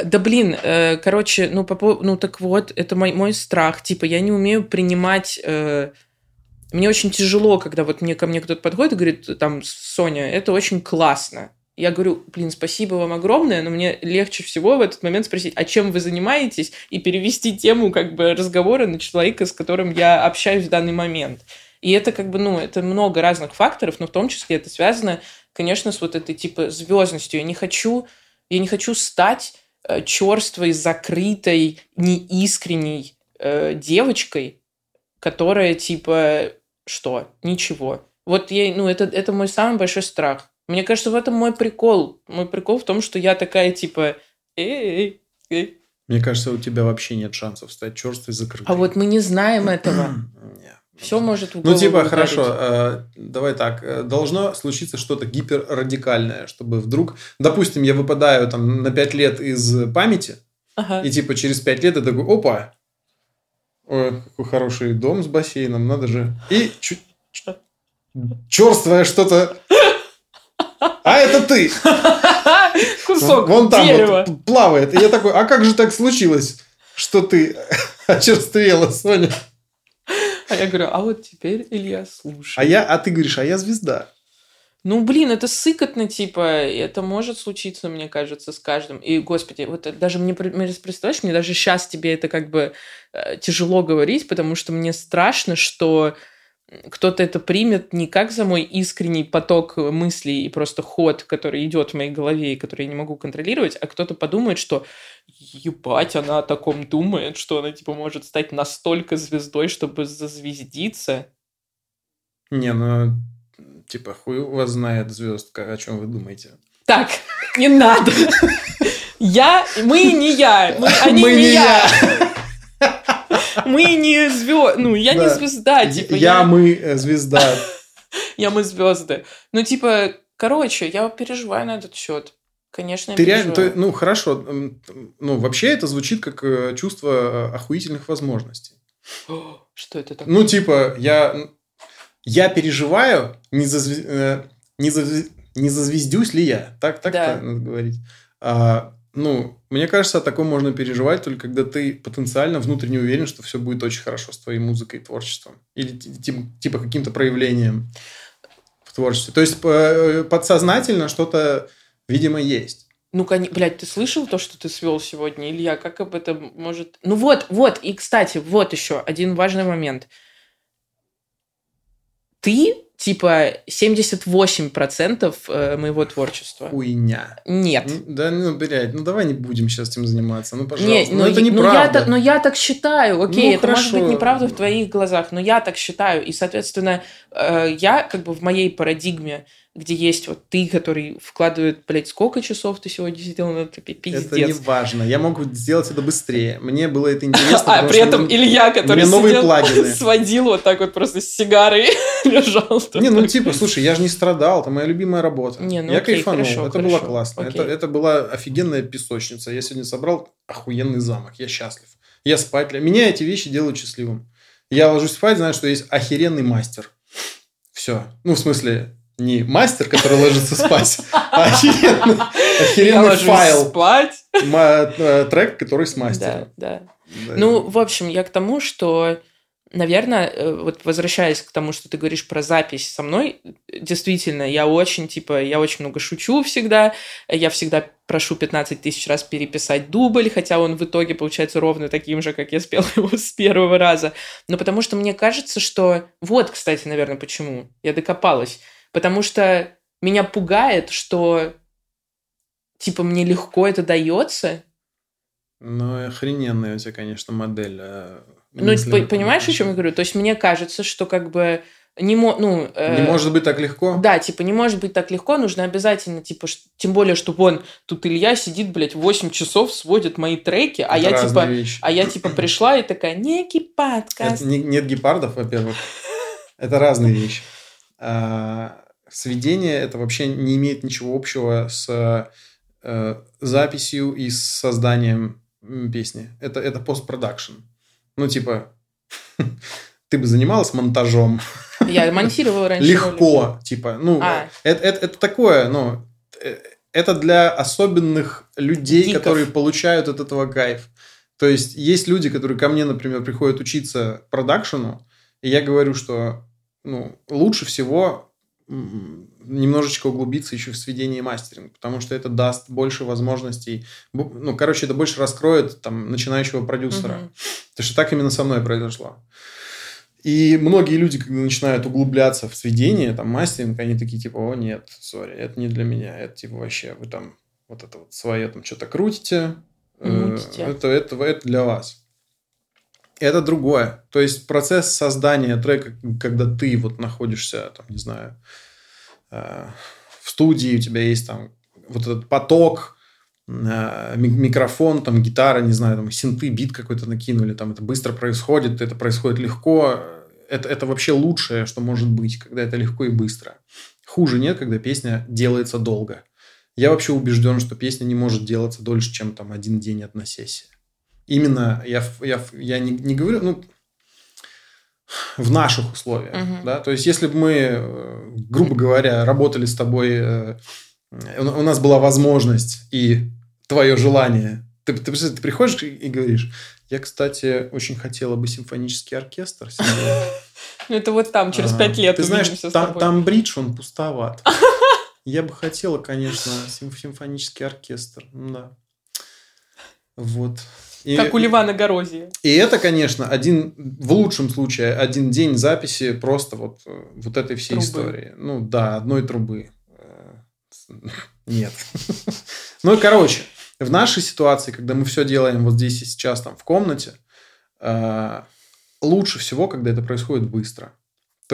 Да блин, э, короче, ну, по, ну так вот, это мой, мой страх. Типа, я не умею принимать... э, мне очень тяжело, когда вот мне ко мне кто-то подходит и говорит, там, Соня, это очень классно. Я говорю, блин, спасибо вам огромное, но мне легче всего в этот момент спросить, а чем вы занимаетесь, и перевести тему как бы разговора на человека, с которым я общаюсь в данный момент. И это как бы, ну, это много разных факторов, но в том числе это связано, конечно, с вот этой типа звездностью. Я не хочу, я не хочу стать э, черствой, закрытой, неискренней э, девочкой, которая типа что? Ничего. Вот я, ну, это, это мой самый большой страх. Мне кажется, в этом мой прикол. Мой прикол в том, что я такая типа эй, эй. Мне кажется, у тебя вообще нет шансов стать черствой закрытой. А вот мы не знаем этого. [CLEARS THROAT] [CLEARS THROAT] Все может в Ну, типа, ударить. хорошо, э, давай так. э, Должно случиться что-то гиперрадикальное, чтобы вдруг, допустим, я выпадаю там на 5 лет из памяти, Ага. и типа через 5 лет я такой, опа, ой, какой хороший дом с бассейном, надо же. И чуть черствое что-то. А это ты! Кусок Вон там дерева. вот плавает. И я такой, а как же так случилось, что ты [LAUGHS] очерствела, Соня? А я говорю, а вот теперь, Илья, слушай. А я, а ты говоришь, а я звезда. Ну, блин, это сыкотно, типа, это может случиться, мне кажется, с каждым. И, господи, вот даже мне представляешь, мне даже сейчас тебе это как бы э, тяжело говорить, потому что мне страшно, что кто-то это примет не как за мой искренний поток мыслей и просто ход, который идет в моей голове и который я не могу контролировать, а кто-то подумает, что ебать, она о таком думает, что она, типа, может стать настолько звездой, чтобы зазвездиться. Не, ну, типа, хуй у вас знает звездка, о чем вы думаете. Так, [LAUGHS] не надо. Я, мы не я, мы, они Мы не, не я. [LAUGHS] Мы не звезд, ну я не Да. звезда, типа я, я, мы, э, звезда. [LAUGHS] я мы звезды. Ну типа, короче, я переживаю на этот счет. Конечно, Ты реально, переживаю. то- ну, хорошо. ну, вообще это звучит как э, чувство э, охуительных возможностей. [GASPS] Что это такое? Ну, типа, я, я переживаю, не, зазве- э, не, зазве- не зазвездюсь ли я. Так, так Да. надо говорить. А, ну, мне кажется, о таком можно переживать только когда ты потенциально внутренне уверен, что все будет очень хорошо с твоей музыкой и творчеством. Или ти- ти- типа каким-то проявлением в творчестве. То есть подсознательно что-то, видимо, есть. Ну, коне- блядь, ты слышал то, что ты свел сегодня, Илья? Как об этом может... Ну вот, вот, и, кстати, вот еще один важный момент. Ты, типа 78% э, моего творчества. Хуйня. Нет. Ну, Да, ну, блядь, ну давай не будем сейчас этим заниматься. Ну, пожалуйста. ну, ну, это я- ну, я, неправда. так- ну, я так считаю, окей, Ну, это может быть хорошо. неправда в твоих глазах, но я так считаю. И, соответственно, э, я как бы в моей парадигме, где есть вот ты, который вкладывает, блядь, сколько часов ты сегодня сидел на тропе, пиздец. Это не важно. Я могу сделать это быстрее. Мне было это интересно. [LAUGHS] А, при этом Илья, который сидел, [LAUGHS] сводил вот так вот просто с сигарой, [LAUGHS] лежал. Не, ну типа, слушай, я же не страдал, это моя любимая работа. Не, ну я кайфанул, это было классно. Это, была офигенная песочница. Я сегодня собрал охуенный замок, я счастлив. Я спать. Меня эти вещи делают счастливым. Я ложусь спать, знаю, что есть охеренный мастер. Все. Ну, в смысле, не мастер, который ложится спать, а охеренный, [LAUGHS] файл, спать. э, трек, который с Да, мастером. да. Да. Ну, в общем, я к тому, что, наверное, э, вот возвращаясь к тому, что ты говоришь про запись со мной, действительно, я очень, типа, я очень много шучу всегда, я всегда прошу 15 тысяч раз переписать дубль, хотя он в итоге получается ровно таким же, как я спел [LAUGHS] его с первого раза. Но потому что мне кажется, что... Вот, кстати, наверное, почему я докопалась. Потому что меня пугает, что, типа, мне легко это дается, Ну, охрененная у тебя, конечно, модель. э, Ну, по- понимаешь, о чем я говорю? То есть мне кажется, что как бы не мо- ну, э, Не может быть так легко? Да, типа, не может быть так легко, нужно обязательно, типа, ш- тем более, что вон, тут Илья сидит, блядь, 8 часов, сводит мои треки, а Это я, типа, вещи. а я, типа, пришла и такая, подкаст. Это не- нет гепардов, во-первых. Это разные вещи. А, Сведение это вообще не имеет ничего общего с э, записью и с созданием песни. Это, это постпродакшн. Ну, типа, [LAUGHS] ты бы занималась монтажом. Я монтировала раньше ролики. Легко, типа, ну, А. это, это, это такое, ну, э, это для особенных людей, которые получают от этого кайф. То есть, есть люди, которые ко мне, например, приходят учиться продакшену, и я говорю, что, ну, лучше всего немножечко углубиться еще в сведение и мастеринг, потому что это даст больше возможностей, ну, короче, это больше раскроет там начинающего продюсера. Мгм. Потому что так именно со мной произошло. И многие люди, когда начинают углубляться в сведение, там, мастеринг, они такие, типа, о, нет, сори, это не для меня. Это, типа, вообще, вы там вот это вот свое там что-то крутите. э. Это, это, это для вас. Это другое. То есть, процесс создания трека, когда ты вот находишься, там, не знаю, э, в студии, у тебя есть там вот этот поток, э, ми- микрофон, там гитара, не знаю, там синты, бит какой-то накинули, там это быстро происходит, это происходит легко. Это, это вообще лучшее, что может быть, когда это легко и быстро. Хуже нет, когда песня делается долго. Я вообще убежден, что песня не может делаться дольше, чем там один день одна сессия. Именно я, я, я не, не говорю, ну, в наших условиях, Мгм. да, то есть если бы мы, э, грубо говоря, работали с тобой, э, у у нас была возможность и твое желание, ты, ты, ты приходишь и говоришь, я, кстати, очень хотела бы симфонический оркестр себе». [LAUGHS] Ну, это вот там, через Ага. 5 лет Ты знаешь, там, бридж, он пустоват. [LAUGHS] Я бы хотела, конечно, сим- симфонический оркестр. Да. Вот. И, Как у Ливана Горозии. и это, конечно, один, в лучшем случае, один день записи просто вот, э, вот этой всей Трубы. истории. Ну, да, одной трубы. Э, Нет. [LAUGHS] Ну, и, короче, в нашей ситуации, когда мы все делаем вот здесь и сейчас, там, в комнате, э, лучше всего, когда это происходит быстро.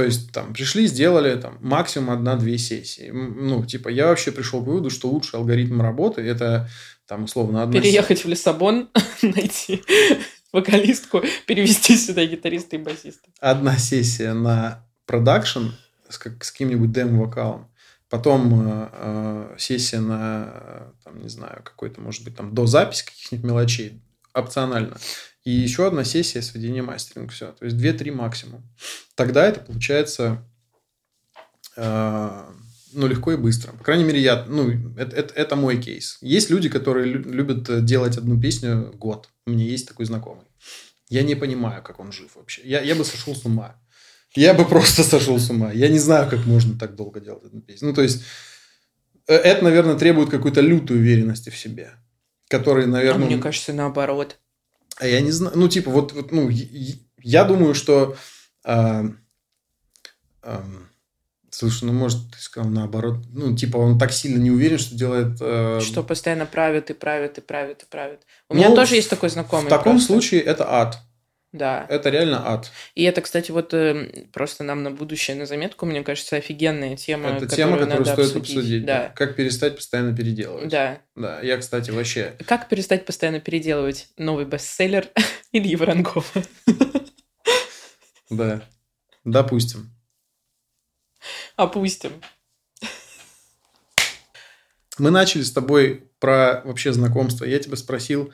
То есть, там, пришли, сделали, там, максимум одна-две сессии. М, Ну, типа, я вообще пришел к выводу, что лучший алгоритм работы – это, там, условно, одна Переехать в Лиссабон, [LAUGHS] найти вокалистку, перевести сюда гитариста и басиста. одна сессия на продакшн с, как, с каким-нибудь демо-вокалом, потом э, э, сессия на, э, там, не знаю, какой-то, может быть, там, до записи каких-нибудь мелочей, опционально. И еще одна сессия сведения мастеринг, все. То есть 2-3 максимум. Тогда это получается э, ну, легко и быстро. По крайней мере, я, ну, это, это, это мой кейс. Есть люди, которые лю- любят делать одну песню год. У меня есть такой знакомый. Я не понимаю, как он жив вообще. Я, я бы сошел с ума. Я бы просто сошел с ума. Я не знаю, как можно так долго делать одну песню. Ну, то есть, э, это, наверное, требует какой-то лютой уверенности в себе. Который, А наверное... мне кажется, наоборот. А я не знаю. Ну, типа, вот, вот ну, я думаю, что а, ам, Слушай, ну, может, ты сказал наоборот. Ну, типа, он так сильно не уверен, что делает... э, Что постоянно правят и правят и правят и правят. У Ну, меня тоже есть такой знакомый. В таком просто. случае это ад. Да. Это реально ад. И это, кстати, вот э, просто нам на будущее, на заметку, мне кажется, офигенная тема, это которую тема, которую надо стоит обсудить. обсудить. Да. Как перестать постоянно переделывать. Да. Да, я, кстати, вообще... Как перестать постоянно переделывать новый бестселлер [LAUGHS] Ильи Воронкова? Да. Допустим. Опустим. Мы начали с тобой про вообще знакомство. Я тебя спросил,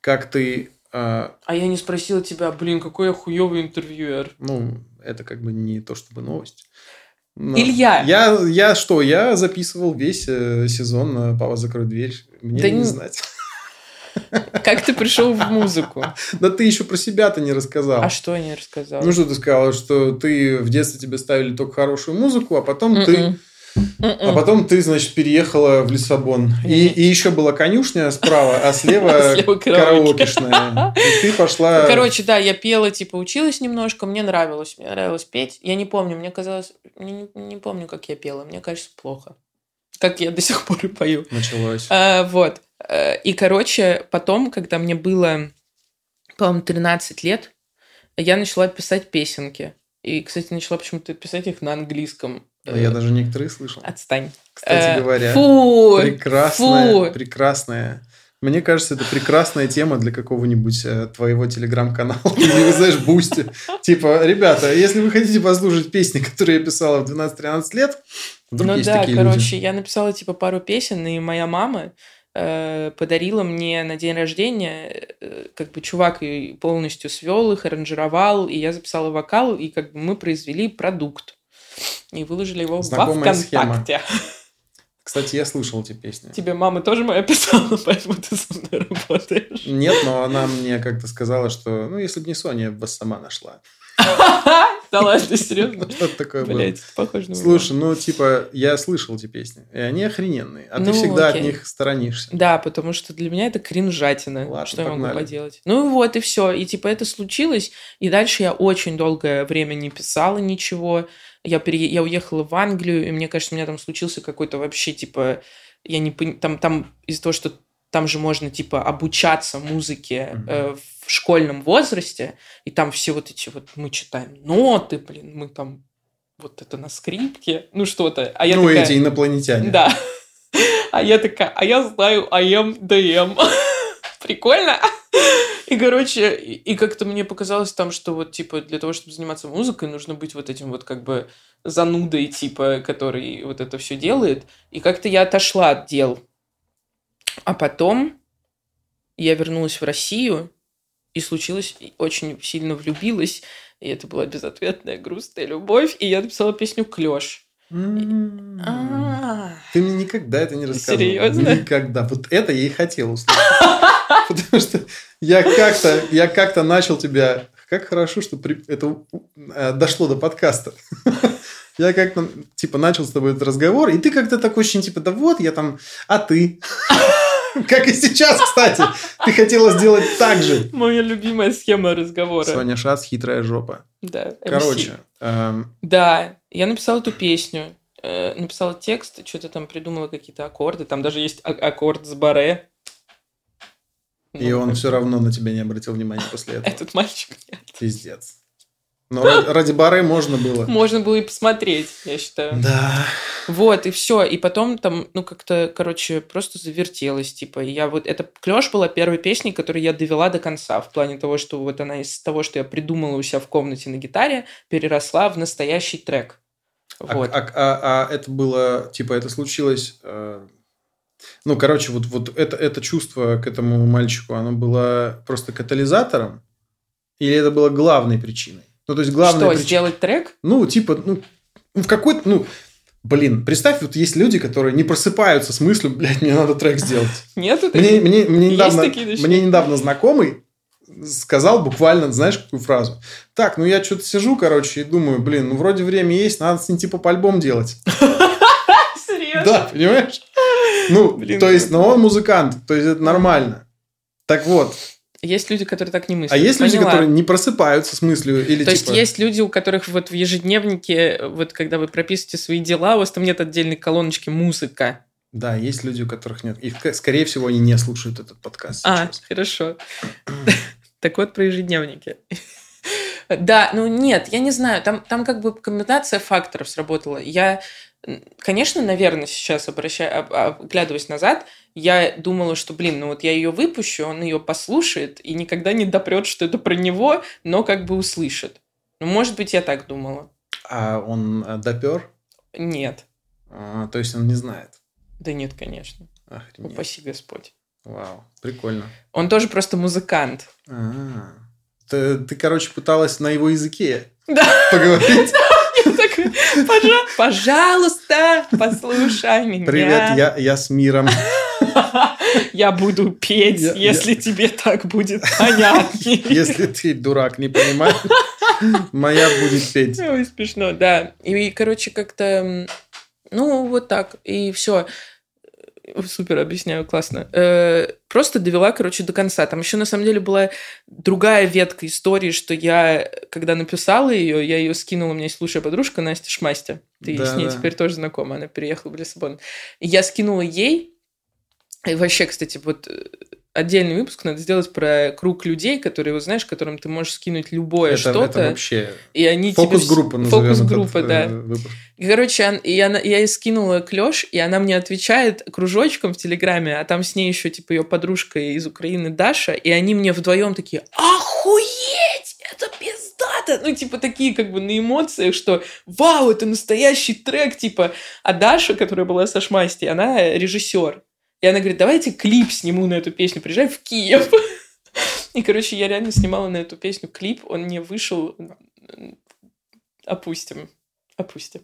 как ты... э, А я не спросила тебя, блин, какой я хуёвый интервьюер. ну, это как бы не то чтобы новость. Но Илья! Я, я что, я записывал весь э, сезон на «Папа, закрой дверь». Мне Да не не- знать. [LAUGHS] Как ты пришел в музыку? Да ты еще про себя-то не рассказал. А что я не рассказала? Ну что ты сказала, что ты в детстве тебе ставили только хорошую музыку, а потом ты, М-м. А М-м. потом ты, значит, переехала в Лиссабон. И, и еще была конюшня справа, а слева [LAUGHS] Слева караоке. караокешная. И ты пошла. Ну, Короче, да, я пела, типа, училась немножко, мне нравилось, мне нравилось петь. Я не помню, мне казалось, не, не- не помню, как я пела, мне кажется, плохо. Как я до сих пор и пою. началось. А, вот. Э, И, короче, потом, когда мне было, по-моему, 13 лет, я начала писать песенки. И, кстати, начала почему-то писать их на английском. Да, я даже некоторые слышал. Отстань. Кстати Э, говоря, Фу! прекрасная, фу. прекрасная. Мне кажется, это прекрасная тема для какого-нибудь э, твоего телеграм-канала. [LAUGHS] Или, знаешь, Boosty. Типа, ребята, если вы хотите послушать песни, которые я писала в 12-13 лет, вдруг Ну есть да, такие короче, люди. я написала типа пару песен, и моя мама э, подарила мне на день рождения, э, как бы чувак полностью свел их, аранжировал, и я записала вокал, и как бы мы произвели продукт. И выложили его Знакомая во схема. ВКонтакте. Кстати, я слышал эти песни. Тебе мама тоже моя писала, [LAUGHS] поэтому ты со мной работаешь. Нет, но она мне как-то сказала, что, ну, если бы не Соня, я бы вас сама нашла. [LAUGHS] Да ладно, серьезно? [LAUGHS] Что-то такое было. Похоже на Слушай, ну, типа, я слышал эти песни, и они охрененные, а ты Ну, всегда от них сторонишься. Да, потому что для меня это кринжатина. Что я могу поделать? Ну вот, и все. И типа это случилось. И дальше я очень долгое время не писала ничего. Я, пере... я уехала в Англию, и мне кажется, у меня там случился какой-то вообще, типа, я не пони- там, там из-за того, что там же можно, типа, обучаться музыке Мгм. э, в школьном возрасте, и там все вот эти вот, мы читаем ноты, блин, мы там вот это на скрипке, ну что-то. А я ну, такая, эти инопланетяне. да. [LAUGHS] А я такая, а я знаю I am DM. [LAUGHS] Прикольно. [LAUGHS] И, короче, и, и как-то мне показалось там, что вот, типа, для того, чтобы заниматься музыкой, нужно быть вот этим вот, как бы, занудой, типа, который вот это все делает. И как-то я отошла от дел. А потом я вернулась в Россию, и случилось, и очень сильно влюбилась, и это была безответная грустная любовь, и я написала песню «Клёш». М. А, Ты мне никогда это не рассказывал. Серьезно? Никогда. Вот это я и хотел услышать. [LAUGHS] [LAUGHS] Потому что я как-то, я как-то начал тебя... Как хорошо, что при- это э, дошло до подкаста. [LAUGHS] Я как-то, типа, начал с тобой этот разговор, и ты как-то так очень, типа, да вот, я там, а ты? [LAUGHS] Как и сейчас, кстати. Ты хотела сделать так же. Моя любимая схема разговора. Соня Шац, хитрая жопа. Да. Короче, эм, Да, я написала эту песню, э, написала текст, что-то там придумала какие-то аккорды, там даже есть а- аккорд с баре. И он все равно на тебя не обратил внимания после этого. Этот мальчик. нет. Пиздец. Но ради, бары можно было. Можно было и посмотреть, я считаю. Да. Вот, и все. И потом там, ну, как-то, короче, просто завертелось, типа. Я вот... Это «Клёш» была первой песней, которую я довела до конца, в плане того, что вот она из того, что я придумала у себя в комнате на гитаре, переросла в настоящий трек. А, Вот. а- а- а это было, типа, это случилось... э, ну, короче, вот, вот это, это чувство к этому мальчику, оно было просто катализатором? Или это было главной причиной? Ну, то есть, главная что, причина... сделать трек? Ну, типа, ну, в какой-то... Ну, блин, представь, вот есть люди, которые не просыпаются с мыслью, блядь, мне надо трек сделать. [LAUGHS] Нет? это- Мне, мне, мне, недавно, мне недавно знакомый сказал буквально, знаешь, какую фразу? Так, ну я что-то сижу, короче, и думаю, блин, ну вроде время есть, надо с ним типа альбом делать. [LAUGHS] Серьезно? Да, понимаешь? Ну, Блин, то есть, но он музыкант, то есть это нормально. Так вот, Есть люди, которые так не мыслят. А есть люди, Поняла. которые не просыпаются с мыслью или То есть типа... есть люди, у которых вот в ежедневнике, вот когда вы прописываете свои дела, у вас там нет отдельной колоночки музыка. Да, есть люди, у которых нет. И, к- скорее всего, они не слушают этот подкаст А, сейчас. хорошо. [LAUGHS] Так вот про ежедневники. [LAUGHS] Да, ну нет, я не знаю, там, там как бы комбинация факторов сработала. Я, конечно, наверное, сейчас обращаю, об- оглядываясь назад, я думала, что, блин, ну вот я ее выпущу, он ее послушает и никогда не допрет, что это про него, но как бы услышит. Ну, может быть, я так думала. А он э, допер? Нет. А, то есть он не знает. Да нет, конечно. Охренеть. Упаси Господь. Вау, прикольно. Он тоже просто музыкант. А, Ты, ты, короче, пыталась на его языке Да. поговорить. [LAUGHS] Я [LAUGHS] такая, «Пожа- Пожалуйста, послушай меня. Привет, я, я с миром. [LAUGHS] Я буду петь, Я- если тебе так будет понятнее. [LAUGHS] Если ты, дурак, не понимаешь, моя будет петь. Ой, смешно, да. И, короче, как-то, ну, вот так, и все. Супер, объясняю, классно. Э, Просто довела, короче, до конца. Там еще, на самом деле, была другая ветка истории, что я, когда написала ее, я ее скинула, у меня есть лучшая подружка Настя Шмастя. Ты Да, с ней да. теперь тоже знакома, она переехала в Лиссабон. И я скинула ей, и вообще, кстати, вот э, отдельный выпуск надо сделать про круг людей, которые, вот знаешь, которым ты можешь скинуть любое что-то. вообще И они тебе фокус-группа назовем Фокус-группа, этот, да. э, выпуск. Короче, я, на- я ей скинула клеш, и она мне отвечает кружочком в Телеграме, а там с ней еще, типа, ее подружка из Украины Даша, и они мне вдвоем такие, охуеть, это пиздато! Ну, типа, такие, как бы, на эмоциях, что вау, это настоящий трек, типа. А Даша, которая была со Шмасти, она режиссер. И она говорит, давайте клип сниму на эту песню, приезжай в Киев. И, короче, я реально снимала на эту песню клип, он не вышел, опустим, опустим.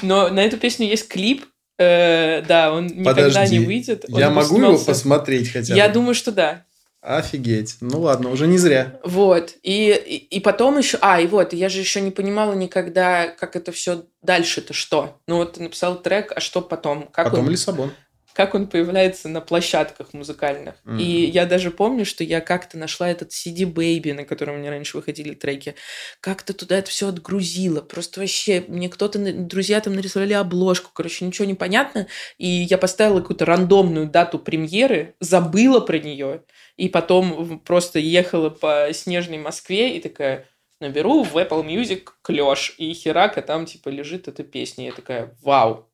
Но на эту песню есть клип, э, да, он никогда Подожди, не выйдет. Я могу его снимался- посмотреть хотя бы? Я думаю, что да. Офигеть. Ну ладно, уже не зря. Вот. И, и, и потом еще... А, и вот, я же еще не понимала никогда, как это все дальше-то что. Ну вот ты написал трек, а что потом? Как Потом он... Лиссабон. Как он появляется на площадках музыкальных. Мгм. И я даже помню, что я как-то нашла этот CD Baby, на котором у меня раньше выходили треки. Как-то туда это все отгрузила. Просто вообще, мне кто-то, друзья там нарисовали обложку. Короче, ничего не понятно. И я поставила какую-то рандомную дату премьеры, забыла про нее. И потом просто ехала по снежной Москве и такая наберу в Apple Music клеш. И херака там типа лежит эта песня. Я такая, вау.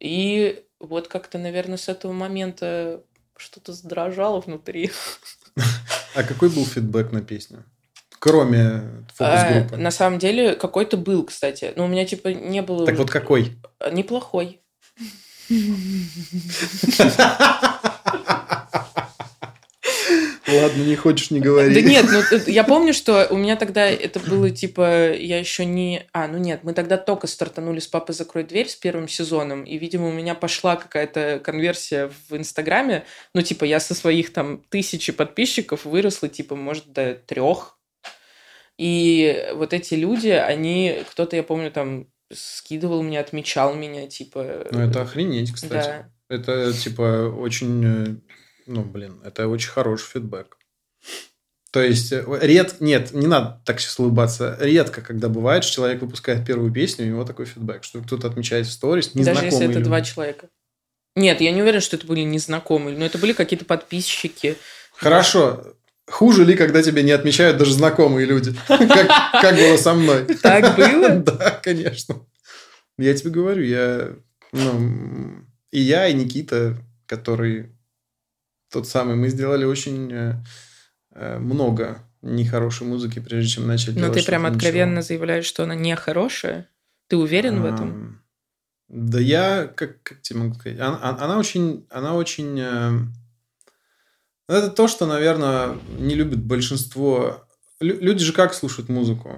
И вот как-то, наверное, с этого момента что-то задрожало внутри. [LAUGHS] А какой был фидбэк на песню? Кроме фокус-группы. А, на самом деле, какой-то был, кстати. Но у меня, типа, не было... Так уже- вот какой? Неплохой. [LAUGHS] Ладно, не хочешь, не говори. Да нет, ну это- я помню, что у меня тогда это было типа, я еще не... А, ну нет, мы тогда только стартанули с «Папа, закрой дверь» с первым сезоном, и, видимо, у меня пошла какая-то конверсия в Инстаграме, ну типа я со своих там тысячи подписчиков выросла, типа, может, до трех. И вот эти люди, они, кто-то, я помню, там скидывал мне, отмечал меня, типа... Ну, это охренеть, кстати. Да. Это, типа, очень... э, Ну, блин, это очень хороший фидбэк. То есть, редко... Нет, не надо так сейчас улыбаться. Редко, когда бывает, что человек выпускает первую песню, у него такой фидбэк, что кто-то отмечает в сторис, Даже незнакомые если это люди. два человека. Нет, я не уверена, что это были незнакомые, но это были какие-то подписчики. Хорошо. Хуже ли, когда тебя не отмечают даже знакомые люди? [LAUGHS] Как, было со мной. [LAUGHS] Так было? [LAUGHS] Да, конечно. Я тебе говорю, я... Ну, и я, и Никита, который тот самый, мы сделали очень э, э, много нехорошей музыки, прежде чем начали Но делать ты прям откровенно ничего. заявляешь, что она не хорошая. Ты уверен в этом? Да я, как, как тебе могу сказать, она, она- она очень, она очень... э, Это то, что, наверное, не любит большинство... Лю- Люди же как слушают музыку?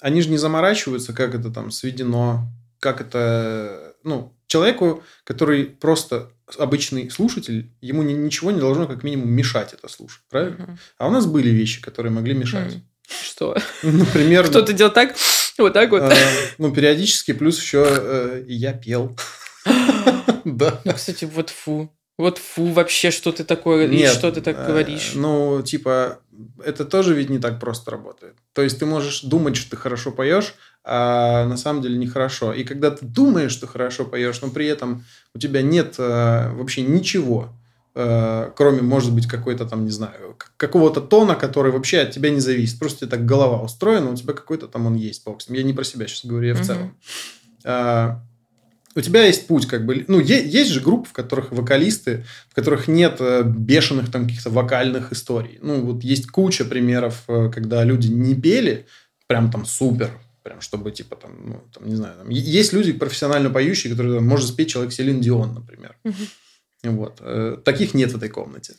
Они же не заморачиваются, как это там сведено, как это... Ну, человеку, который просто обычный слушатель, ему ни- ничего не должно как минимум мешать это слушать, правильно? Мгм. А у нас были вещи, которые могли мешать. Что? Например, [LAUGHS] Кто-то делал так, вот так вот. Э, Ну, периодически, плюс еще э, я пел. [GASPS] Да. Ну, кстати, вот фу. Вот фу, вообще, что ты такое, и что ты так э, говоришь. Ну, типа, это тоже ведь не так просто работает. То есть ты можешь думать, что ты хорошо поешь, а на самом деле нехорошо. И когда ты думаешь, что хорошо поешь, но при этом у тебя нет э, вообще ничего, э, кроме, может быть, какой-то там, не знаю, какого-то тона, который вообще от тебя не зависит. Просто у тебя так голова устроена, у тебя какой-то там он есть, бокс. Я не про себя сейчас говорю, я в Мгм. целом. А, у тебя есть путь, как бы, ну, е- есть же группы, в которых вокалисты, в которых нет э, бешеных там каких-то вокальных историй. Ну, вот есть куча примеров, э, когда люди не пели, прям там супер, прям чтобы, типа, там, ну, там, не знаю, там, есть люди профессионально поющие, которые там, может спеть человек Селин Дион, например. Вот. Э, Таких нет в этой комнате.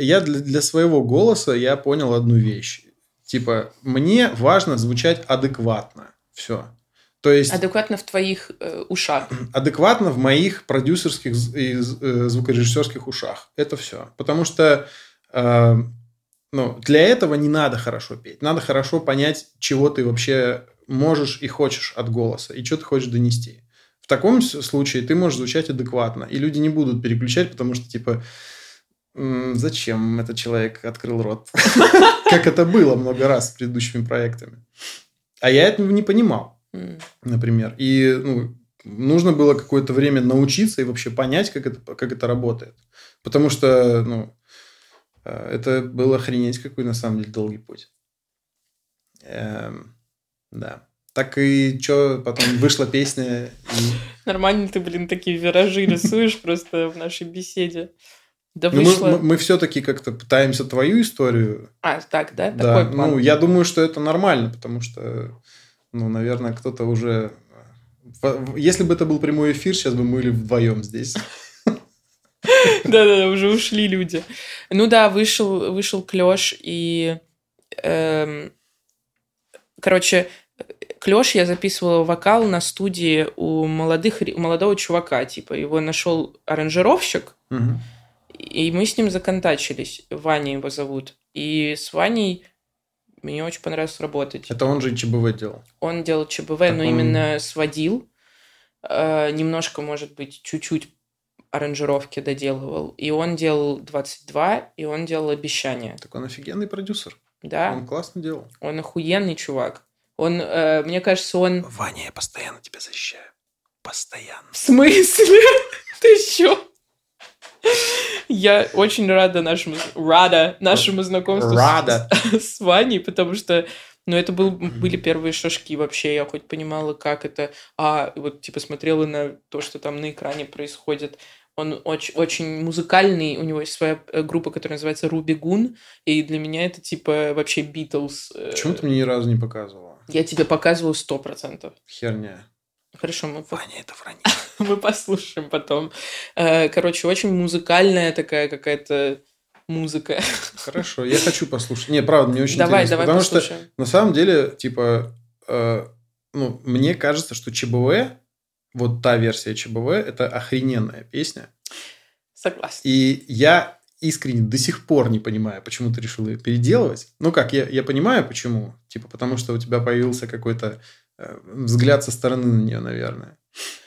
Я, для своего голоса я понял одну вещь. Типа, мне важно звучать адекватно. Все. То есть Адекватно в твоих э, ушах. [CLEARS THROAT] адекватно в моих продюсерских и э, звукорежиссерских ушах. Это все. Потому что э, ну, для этого не надо хорошо петь. Надо хорошо понять, чего ты вообще можешь и хочешь от голоса, и что ты хочешь донести. В таком случае ты можешь звучать адекватно, и люди не будут переключать, потому что, типа, «М, зачем этот человек открыл рот? [LAUGHS] Как это было много раз с предыдущими проектами. А я этого не понимал например. И ну, нужно было какое-то время научиться и вообще понять, как это, как это работает. Потому что ну, э, это был охренеть какой на самом деле долгий путь. Эм, да. Так и что, потом вышла песня. и- Нормально ты, блин, такие виражи рисуешь просто в нашей беседе. Да Ну, вышло... мы, все-таки как-то пытаемся твою историю. А, так, да? Да, Такой план. ну, я думаю, что это нормально, потому что, ну, наверное, кто-то уже... в- Если бы это был прямой эфир, сейчас бы мы были вдвоем здесь. [LAUGHS] Да-да-да, уже ушли люди. Ну да, вышел, вышел Клёш, и... эм, короче, Клёш я записывала вокал на студии у, молодых, у молодого чувака. Типа, его нашел аранжировщик, Мгм. И мы с ним законтачились. Ваня его зовут. И с Ваней мне очень понравилось работать. Это он же ЧБВ делал. Он делал ЧБВ, Так но он- именно сводил. Э, немножко, может быть, чуть-чуть аранжировки доделывал. И он делал 22, и он делал обещания. Так он офигенный продюсер. Да, Он классно делал. он охуенный чувак. Он, э, мне кажется, он... Ваня, я постоянно тебя защищаю. Постоянно. В смысле? [LAUGHS] Ты чё? Я очень рада нашему... Рада нашему знакомству с- Рада. с, с Ваней, потому что ну, это был, были первые шажки вообще. Я хоть понимала, как это... А, вот, типа, смотрела на то, что там на экране происходит. Он очень, очень музыкальный, у него есть своя э, группа, которая называется Руби Гун, и для меня это, типа, вообще Битлз. э, Почему ты мне ни разу не показывала? Я тебе показываю сто процентов. Херня. Хорошо, мы Ваня, это вранье. [LAUGHS] мы послушаем потом. Э, Короче, очень музыкальная такая какая-то музыка. Хорошо, я хочу послушать. Не, правда, мне очень давай, интересно. давай потому что послушаем. на самом деле, типа, э, ну, мне кажется, что ЧБВ, вот та версия ЧБВ, это охрененная песня. Согласна. И я искренне до сих пор не понимаю, почему ты решил ее переделывать. Ну как, я, я понимаю, почему. Типа, потому что у тебя появился какой-то взгляд со стороны на нее, наверное.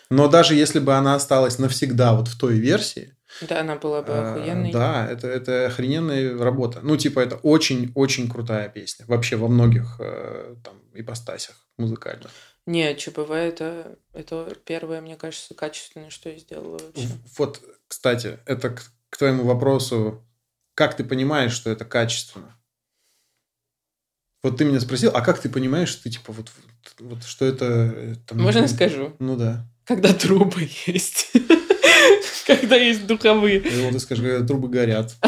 Но даже если бы она осталась навсегда вот в той версии, Да, она была бы э, охуенной. да, это, это охрененная работа. Ну, типа, это очень-очень крутая песня. Вообще во многих э, там ипостасях музыкальных. Не, ЧБВ это, это первое, мне кажется, качественное, что я сделала вообще. Вот, кстати, это к, к твоему вопросу, как ты понимаешь, что это качественно? Вот ты меня спросил, а как ты понимаешь, что ты типа вот, вот, вот что это... э, там, Можно я ну, скажу? Ну да. Когда трубы есть. [LAUGHS] Когда есть духовые. Вот ты скажешь, когда трубы горят. [LAUGHS]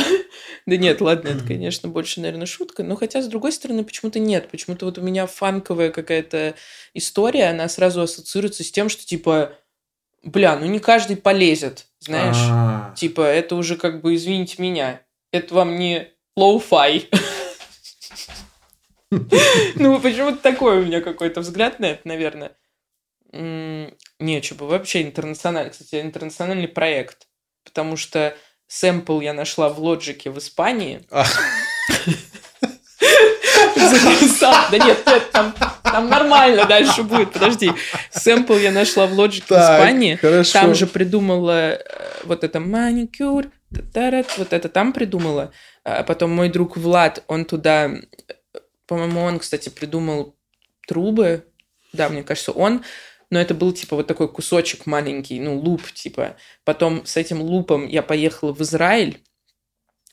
Да нет, ладно, это, конечно, больше, наверное, шутка. Но хотя, с другой стороны, почему-то нет. Почему-то вот у меня фанковая какая-то история, она сразу ассоциируется с тем, что типа, бля, ну не каждый полезет, знаешь. А, Типа, это уже как бы, извините меня, это вам не lo-fi. [LAUGHS] [LAUGHS] Ну, почему-то такой у меня какой-то взгляд на это, наверное. Не, бы, вообще интернациональный, кстати, интернациональный проект. Потому что сэмпл я нашла в Logic е в Испании. [LAUGHS] а, Записал. Да нет, нет, там, там нормально дальше будет, подожди. Сэмпл я нашла в Logic в Испании. хорошо. Там же придумала э, вот это маникюр, вот это там придумала. А потом мой друг Влад, он туда, по-моему, он, кстати, придумал трубы. Да, мне кажется, он. Но это был типа вот такой кусочек маленький, ну, луп, типа. Потом с этим лупом я поехала в Израиль.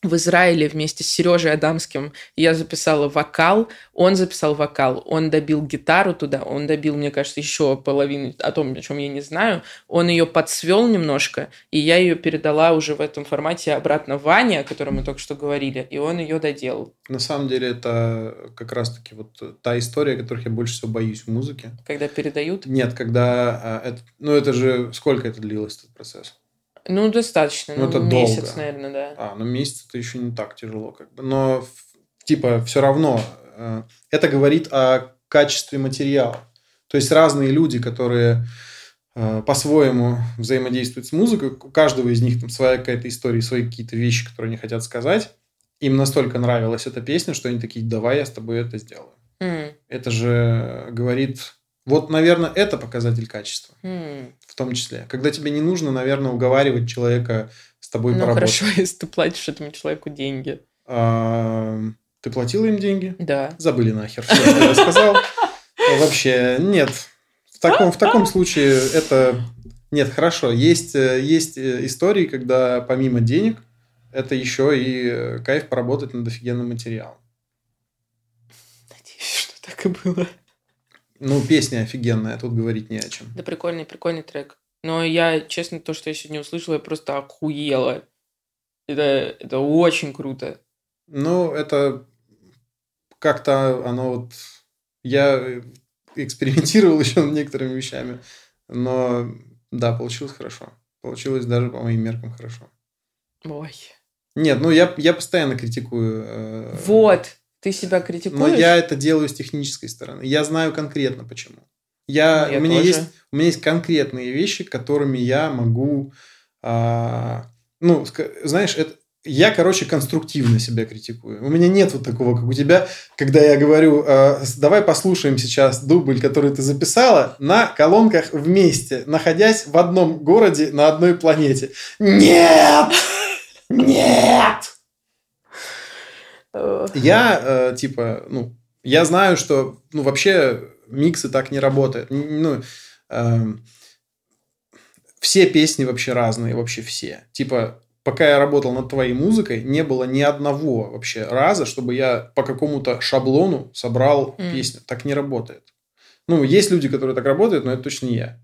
В Израиле вместе с Сережей Адамским я записала вокал, он записал вокал, он добил гитару туда, он добил, мне кажется, еще половину о том, о чем я не знаю. Он ее подсвел немножко, и я ее передала уже в этом формате обратно Ване, о котором мы только что говорили, и он ее доделал. На самом деле это как раз-таки вот та история, которых я больше всего боюсь в музыке. Когда передают, Нет, когда... а, это, ну, это же... Сколько это длилось, этот процесс? Ну, достаточно, Ну, ну, это месяц, долго. наверное, да. А, ну месяц это еще не так тяжело, как бы. Но типа все равно э, это говорит о качестве материала. То есть разные люди, которые э, по-своему взаимодействуют с музыкой, у каждого из них там своя какая-то история, свои какие-то вещи, которые они хотят сказать. Им настолько нравилась эта песня, что они такие, давай я с тобой это сделаю. М, Это же говорит... Вот, наверное, это показатель качества м. в том числе. Когда тебе не нужно, наверное, уговаривать человека с тобой Ну, поработать. хорошо, [LAUGHS] если ты платишь этому человеку деньги. А, Ты платила им деньги? Да. Забыли нахер, все, что я сказал. Вообще, нет. В таком, в таком случае это... Нет, хорошо. Есть, э, есть э, истории, когда помимо денег, это еще и э, кайф поработать над офигенным материалом. Надеюсь, что так и было. Ну, песня офигенная, тут говорить не о чем. Да прикольный, прикольный трек. Но я, честно, то, что я сегодня услышала, я просто охуела. Это, это очень круто. Ну, это как-то оно вот... Я экспериментировал [LAUGHS] еще над некоторыми вещами, но да, получилось хорошо. Получилось даже по моим меркам хорошо. Ой. Нет, ну я, я постоянно критикую. э, Вот. Ты себя Но критикуешь? я это делаю с технической стороны. Я знаю конкретно почему. Я, Ну, я у, меня тоже. есть, у меня есть конкретные вещи, которыми я могу... а, ну, знаешь, это, я, короче, конструктивно себя критикую. У меня нет вот такого, как у тебя, когда я говорю, с- давай послушаем сейчас дубль, который ты записала, на колонках вместе, находясь в одном городе на одной планете. Нет! Нет! Э, Я, э, типа, ну, я знаю, что, ну, вообще миксы так не работают. Ну, эм, все песни вообще разные, вообще все. Типа, пока я работал над твоей музыкой, не было ни одного вообще раза, чтобы я по какому-то шаблону собрал М. песню. Так не работает. Ну, есть люди, которые так работают, но это точно не я.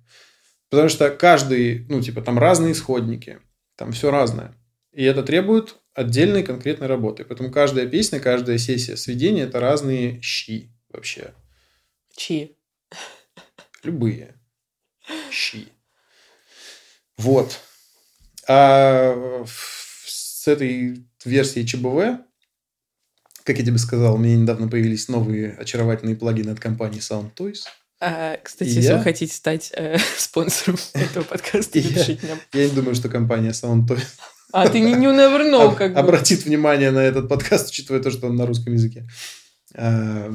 Потому что каждый, ну, типа, там разные исходники, там все разное. И это требует отдельной конкретной работы. Поэтому каждая песня, каждая сессия сведения – это разные щи вообще. Чьи? Любые щи. Вот. А с этой версией ЧБВ, как я тебе сказал, у меня недавно появились новые очаровательные плагины от компании Sound Toys. А, кстати, И если я- вы хотите стать э, [LAUGHS] спонсором этого подкаста, [LAUGHS] напишите нам. Я не думаю, что компания Sound Toys А ты не, не never know, как бы. обратит внимание на этот подкаст, учитывая то, что он на русском языке. А,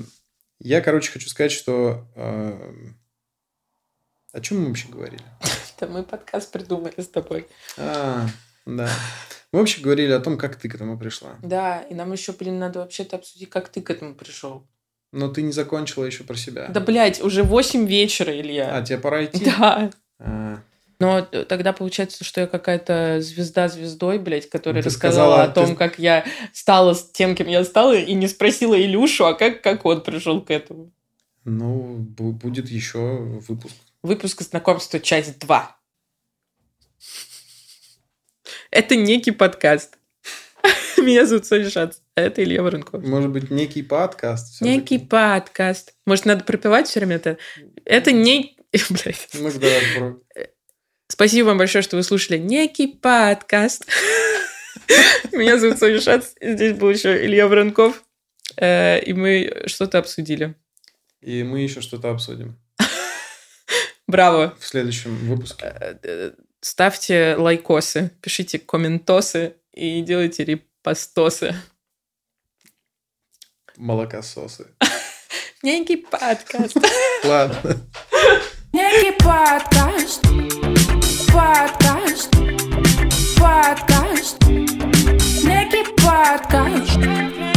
Я, короче, хочу сказать, что... а, О чем мы вообще говорили? [LAUGHS] Да мы подкаст придумали с тобой. А, да. Мы вообще говорили о том, как ты к этому пришла. Да, и нам еще, блин, надо вообще-то обсудить, как ты к этому пришел. Но ты не закончила еще про себя. Да, блядь, уже 8 вечера, Илья. А, тебе пора идти? [LAUGHS] Да. А, Но тогда получается, что я какая-то звезда звездой, блядь, которая Ну, ты рассказала сказала, о том, ты- как я стала тем, кем я стала, и не спросила Илюшу, а как, как он пришел к этому. Ну, бу- будет еще выпуск. Выпуск знакомства, часть 2. Это некий подкаст. [LAUGHS] Меня зовут Соня Шац, а это Илья Воронков. Может быть, некий подкаст. Некий подкаст. Может, надо пропевать все время это? Это не... [LAUGHS] Блядь. Ну, давай, про- Спасибо вам большое, что вы слушали некий подкаст. [LAUGHS] Меня зовут Соня Шац, и здесь был еще Илья Воронков, Э, и мы что-то обсудили. И мы еще что-то обсудим [LAUGHS] Браво! в следующем выпуске. Э, э, Ставьте лайкосы, пишите комментосы и делайте репостосы. Молокососы. [LAUGHS] Некий подкаст. Ладно. Некий подкаст. подкаст, подкаст, некий подкаст,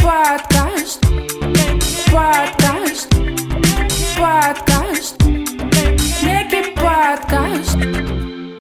подкаст, подкаст, подкаст, некий подкаст.